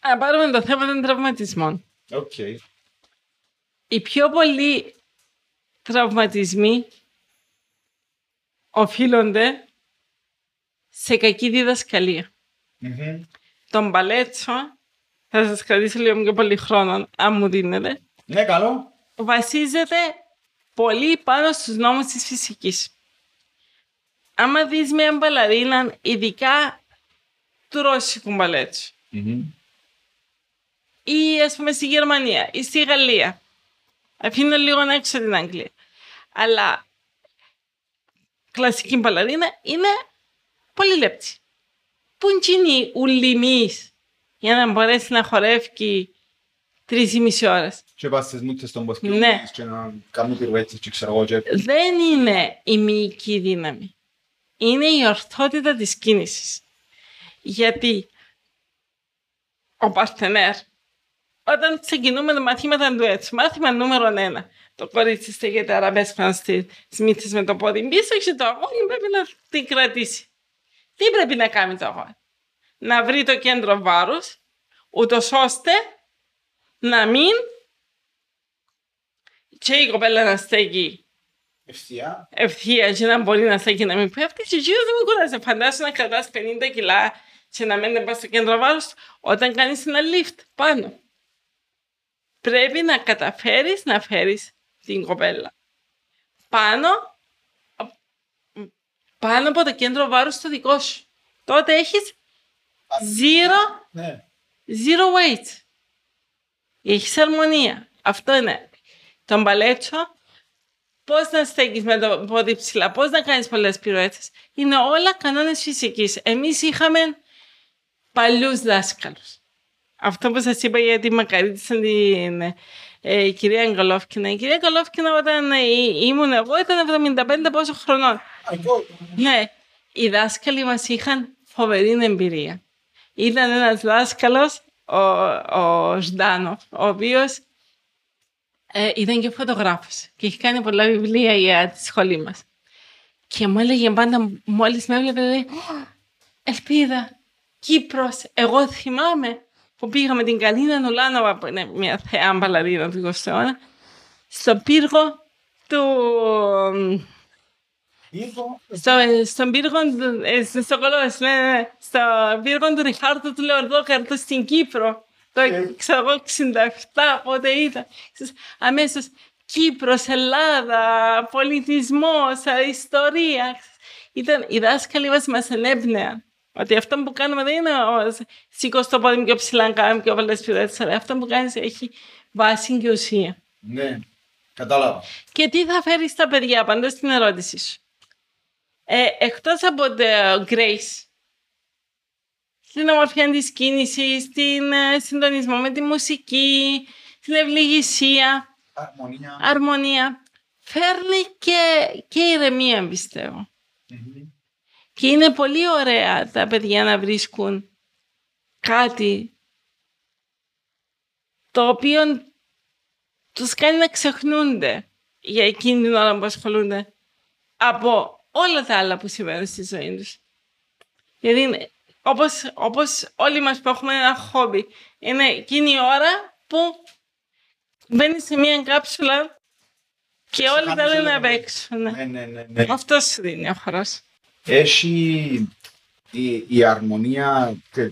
Α, πάρουμε το θέμα των τραυματισμών. Okay. Οι πιο πολλοί τραυματισμοί οφείλονται σε κακή διδασκαλία. Mm-hmm. Τον παλέτσο, θα σας κρατήσω λίγο πιο πολύ χρόνο, αν μου δίνετε. Ναι, καλό βασίζεται πολύ πάνω στους νόμους της φυσικής. Άμα δεις μια μπαλαρίνα, ειδικά του ρώσικου μπαλέτσου, mm-hmm. ή ας πούμε στη Γερμανία ή στη Γαλλία, αφήνω λίγο έξω την Αγγλία, αλλά κλασική μπαλαρίνα είναι πολύ λεπτή. Πού είναι ουλιμής για να μπορέσει να χορεύει τρεις ή μισή ώρες; Και πας στις μούτες των ποσκήνων Ναι. και να κάνουν πυρουέτσες και ξέρω εγώ και... Δεν είναι η μυϊκή δύναμη. Είναι η ορθότητα της κίνησης. Γιατί ο Παρθενέρ, όταν ξεκινούμε τα μαθήματα του έτσι, μάθημα νούμερο ένα, το κορίτσι στέκεται αραβέσπαν στις μύτες με το πόδι πίσω και το αγόρι πρέπει να την κρατήσει. Τι πρέπει να κάνει το αγόρι; Να βρει το κέντρο βάρους, ούτως ώστε να μην και η κοπέλα να στέκει Ευθεία. ευθεία και να μπορεί να στέκει να μην πέφτει και γύρω δεν με κουράζει. Φαντάσου να κρατάς 50 κιλά και να μένει πας στο κέντρο βάρους όταν κάνεις ένα lift πάνω. Πρέπει να καταφέρεις να φέρεις την κοπέλα πάνω, πάνω από το κέντρο βάρους στο δικό σου. Τότε έχεις zero, Ναι. zero weight. Έχεις αρμονία. Αυτό είναι. Τον μπαλέτσο, πώς να στέκεις με το πόδι ψηλά, πώς να κάνεις πολλές πυροέτες. Είναι όλα κανόνες φυσικής. Εμείς είχαμε παλιούς δάσκαλους. Αυτό που σας είπα γιατί μακαρίτησαν την ε, η κυρία Γκολόφκινα. Η κυρία Γκολόφκινα όταν ε, ήμουν εγώ ήταν 75 πόσο χρονών. Ναι, οι δάσκαλοι μας είχαν φοβερή εμπειρία. Ήταν ένας δάσκαλος, ο, ο Σντάνοφ, ο οποίος ε, ήταν και φωτογράφος και έχει κάνει πολλά βιβλία για τη σχολή μας. Και μου έλεγε πάντα, μόλις με έβλεπε, λέει, Ελπίδα, Κύπρος, εγώ θυμάμαι που πήγαμε την Καλίνα Νουλάνοβα, που είναι μια θεά μπαλαρίνα του 20ου αιώνα, στον πύργο του... Στο, στον πύργο του, ε, στο κολός, ναι, ναι, ναι, στο πύργο του Ριχάρτου του Λεωρδόκαρτου στην Κύπρο. Το ξέρω εγώ 67 πότε ήταν. Αμέσως Κύπρος, Ελλάδα, πολιτισμός, ιστορία. Ήταν, οι δάσκαλοι μας μας ενέπνεαν. Ότι αυτό που κάνουμε δεν είναι ο, σηκώ το πόδι πιο ψηλά, να κάνουμε πιο πολλές πυρέτες, αλλά αυτό που κάνεις έχει βάση και ουσία. Ναι, κατάλαβα. Και τι θα φέρεις στα παιδιά, πάντα στην ερώτηση σου. Ε, εκτός από το Grace, στην ομορφιά της κίνησης, στην ε, συντονισμό με τη μουσική, στην ευληγησία, Αρμονία. αρμονία, φέρνει και, και ηρεμία, πιστεύω. Και είναι πολύ ωραία τα παιδιά να βρίσκουν κάτι το οποίο τους κάνει να ξεχνούνται για εκείνη την ώρα που ασχολούνται από όλα τα άλλα που συμβαίνουν στη ζωή τους. Γιατί είναι, όπως, όπως όλοι μας που έχουμε ένα χόμπι, είναι εκείνη η ώρα που μπαίνεις σε μια κάψουλα Και όλοι χάνεις θέλουν να λίγο. παίξουν. ναι. Ναι, ναι, ναι, ναι. Αυτό σου δίνει ο χορός. Έχει η, η αρμονία και,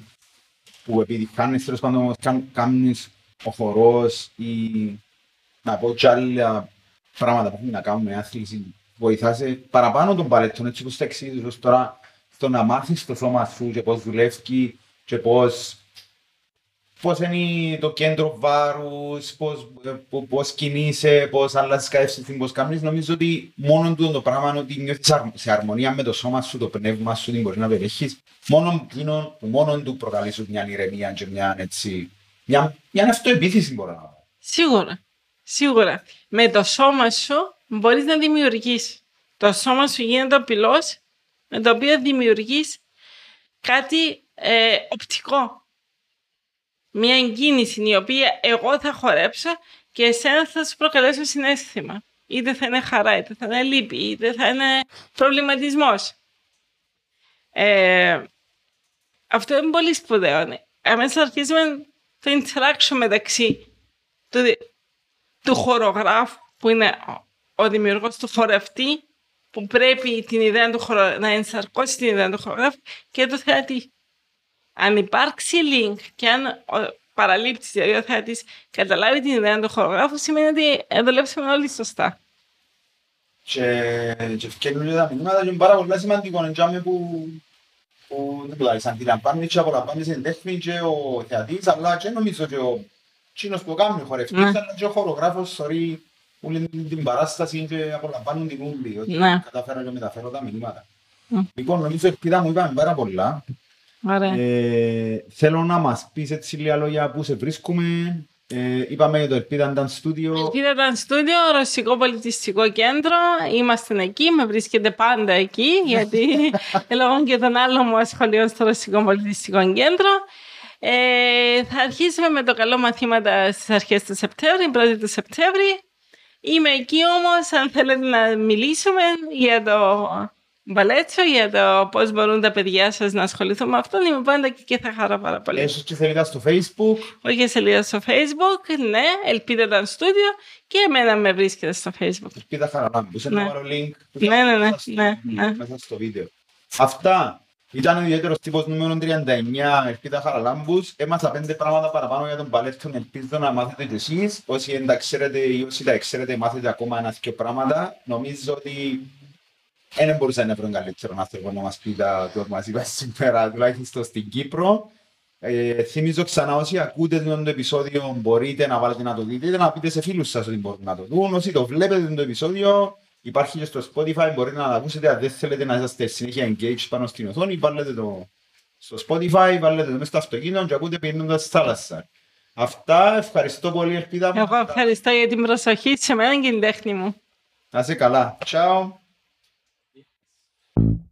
που επιτυχάνεις τέλος πάντων κάν- κάνεις ο χορός ή να πω και άλλα πράγματα που έχουν να κάνουν με άθληση βοηθάσαι παραπάνω των παλέτων έτσι όπως τα εξήγησες ως τώρα στο να μάθεις το σώμα σου και πώς δουλεύει και πώς πώς είναι το κέντρο βάρους, πώς, ε, πο- πώς κινείσαι, πώς αλλάζεις κατεύθυνση, πώς κάνεις. Νομίζω ότι μόνο τούτο το πράγμα είναι ότι νιώθεις αρ- σε αρμονία με το σώμα σου, το πνεύμα σου, την μπορεί να πετύχεις. Μόνο εκείνο που μόνο του προκαλείς σου μια ηρεμία και μια έτσι, μια, μια αυτοεπίθεση μπορεί να πω. Σίγουρα. Σίγουρα. Με το σώμα σου μπορείς να δημιουργείς. Το σώμα σου γίνεται ο πυλός με το οποίο δημιουργείς κάτι ε, οπτικό. Μια εγκίνηση η οποία εγώ θα χορέψω και εσένα θα σου προκαλέσω συνέστημα. Είτε θα είναι χαρά, είτε θα είναι λύπη, είτε θα είναι προβληματισμός. Ε, αυτό είναι πολύ σπουδαίο. Αμέσως αρχίζουμε το interaction μεταξύ του, δι- του χορογράφου που είναι ο, ο δημιουργός του χορευτή που πρέπει την ιδέα του χορο, να ενσαρκώσει την ιδέα του χορογράφου και του θεατή. Αν υπάρξει link και αν ο παραλήπτης, δηλαδή ο θεατής, καταλάβει την ιδέα του χορογράφου, σημαίνει ότι ε, δουλέψαμε όλοι σωστά. Και, και φτιάχνουν και τα μηνύματα και είναι πάρα πολύ σημαντικό είναι τζάμε που που δεν πλάεις, αντιλαμβάνει και απολαμβάνει την τέχνη και ο θεατής, αλλά και νομίζω και ο κοινός που κάνει ο χορευτής, Ναι. αλλά και ο χορογράφος, sorry, όλη την παράσταση και απολαμβάνουν την ούλη, ότι Ναι. κατάφερα και μεταφέρω τα μηνύματα. Μμ. Λοιπόν, νομίζω ελπίδα μου είπαμε πάρα πολλά. Ωραία. Ε, θέλω να μας πεις έτσι λίγα λόγια που σε βρίσκουμε. Ε, είπαμε για το Ελπίδα ήταν στούντιο. Ελπίδα ήταν στούντιο, Ρωσικό Πολιτιστικό Κέντρο. Είμαστε εκεί, με βρίσκεται πάντα εκεί, (laughs) γιατί λόγω και των άλλων μου ασχολείων στο Ρωσικό Πολιτιστικό Κέντρο. Ε, θα αρχίσουμε με το καλό μαθήματα στις αρχές του Σεπτέμβρη, 1η του Σεπτέμβρη. Είμαι εκεί όμως, αν θέλετε να μιλήσουμε για το μπαλέτσο, για το πώς μπορούν τα παιδιά σας να ασχοληθούν με αυτό, είμαι πάντα εκεί και θα χαρώ πάρα πολύ. Έχεις και σελίδα στο facebook. Όχι σελίδα στο facebook, ναι, ελπίδα ήταν στούντιο και εμένα με βρίσκεται στο facebook. Ελπίδα Χαραλάμπου. Σε Ναι. να βάλω link. που Ναι, θα ναι, ναι, μέσα στο- ναι, ναι. Μέσα στο βίντεο. Αυτά. Ήταν ο ιδιαίτερος τύπος νούμερο 39, Ελπίδα Χαραλάμπους. Έμαθα πέντε πράγματα παραπάνω για τον παλέτον. Ελπίζω να μάθετε κι εσείς. Όσοι δεν τα ξέρετε ή όσοι τα ξέρετε, μάθετε ακόμα ένα δύο πράγματα. Νομίζω ότι δεν μπορούσα να βρω καλύτερον άνθρωπο να μας πει τα που μας είπα σήμερα, τουλάχιστον στην Κύπρο. Ε, θυμίζω ξανά όσοι ακούτε το επεισόδιο μπορείτε να βάλετε να το δείτε είτε να πείτε σε φίλους σας ότι μπορούν να το δουν. Όσοι το βλέπετε το επεισόδιο υπάρχει και στο Spotify, μπορείτε να το ακούσετε. Αν δεν θέλετε να είσαστε συνέχεια engaged πάνω στην οθόνη, βάλετε το στο Spotify, βάλετε το μέσα στο αυτοκίνητο και ακούτε πίνοντας στη θάλασσα. Αυτά, ευχαριστώ πολύ Ελπίδα μου. Εγώ ευχαριστώ για την προσοχή σε μένα και την τέχνη μου. Να είσαι καλά. Ciao. Mm-hmm.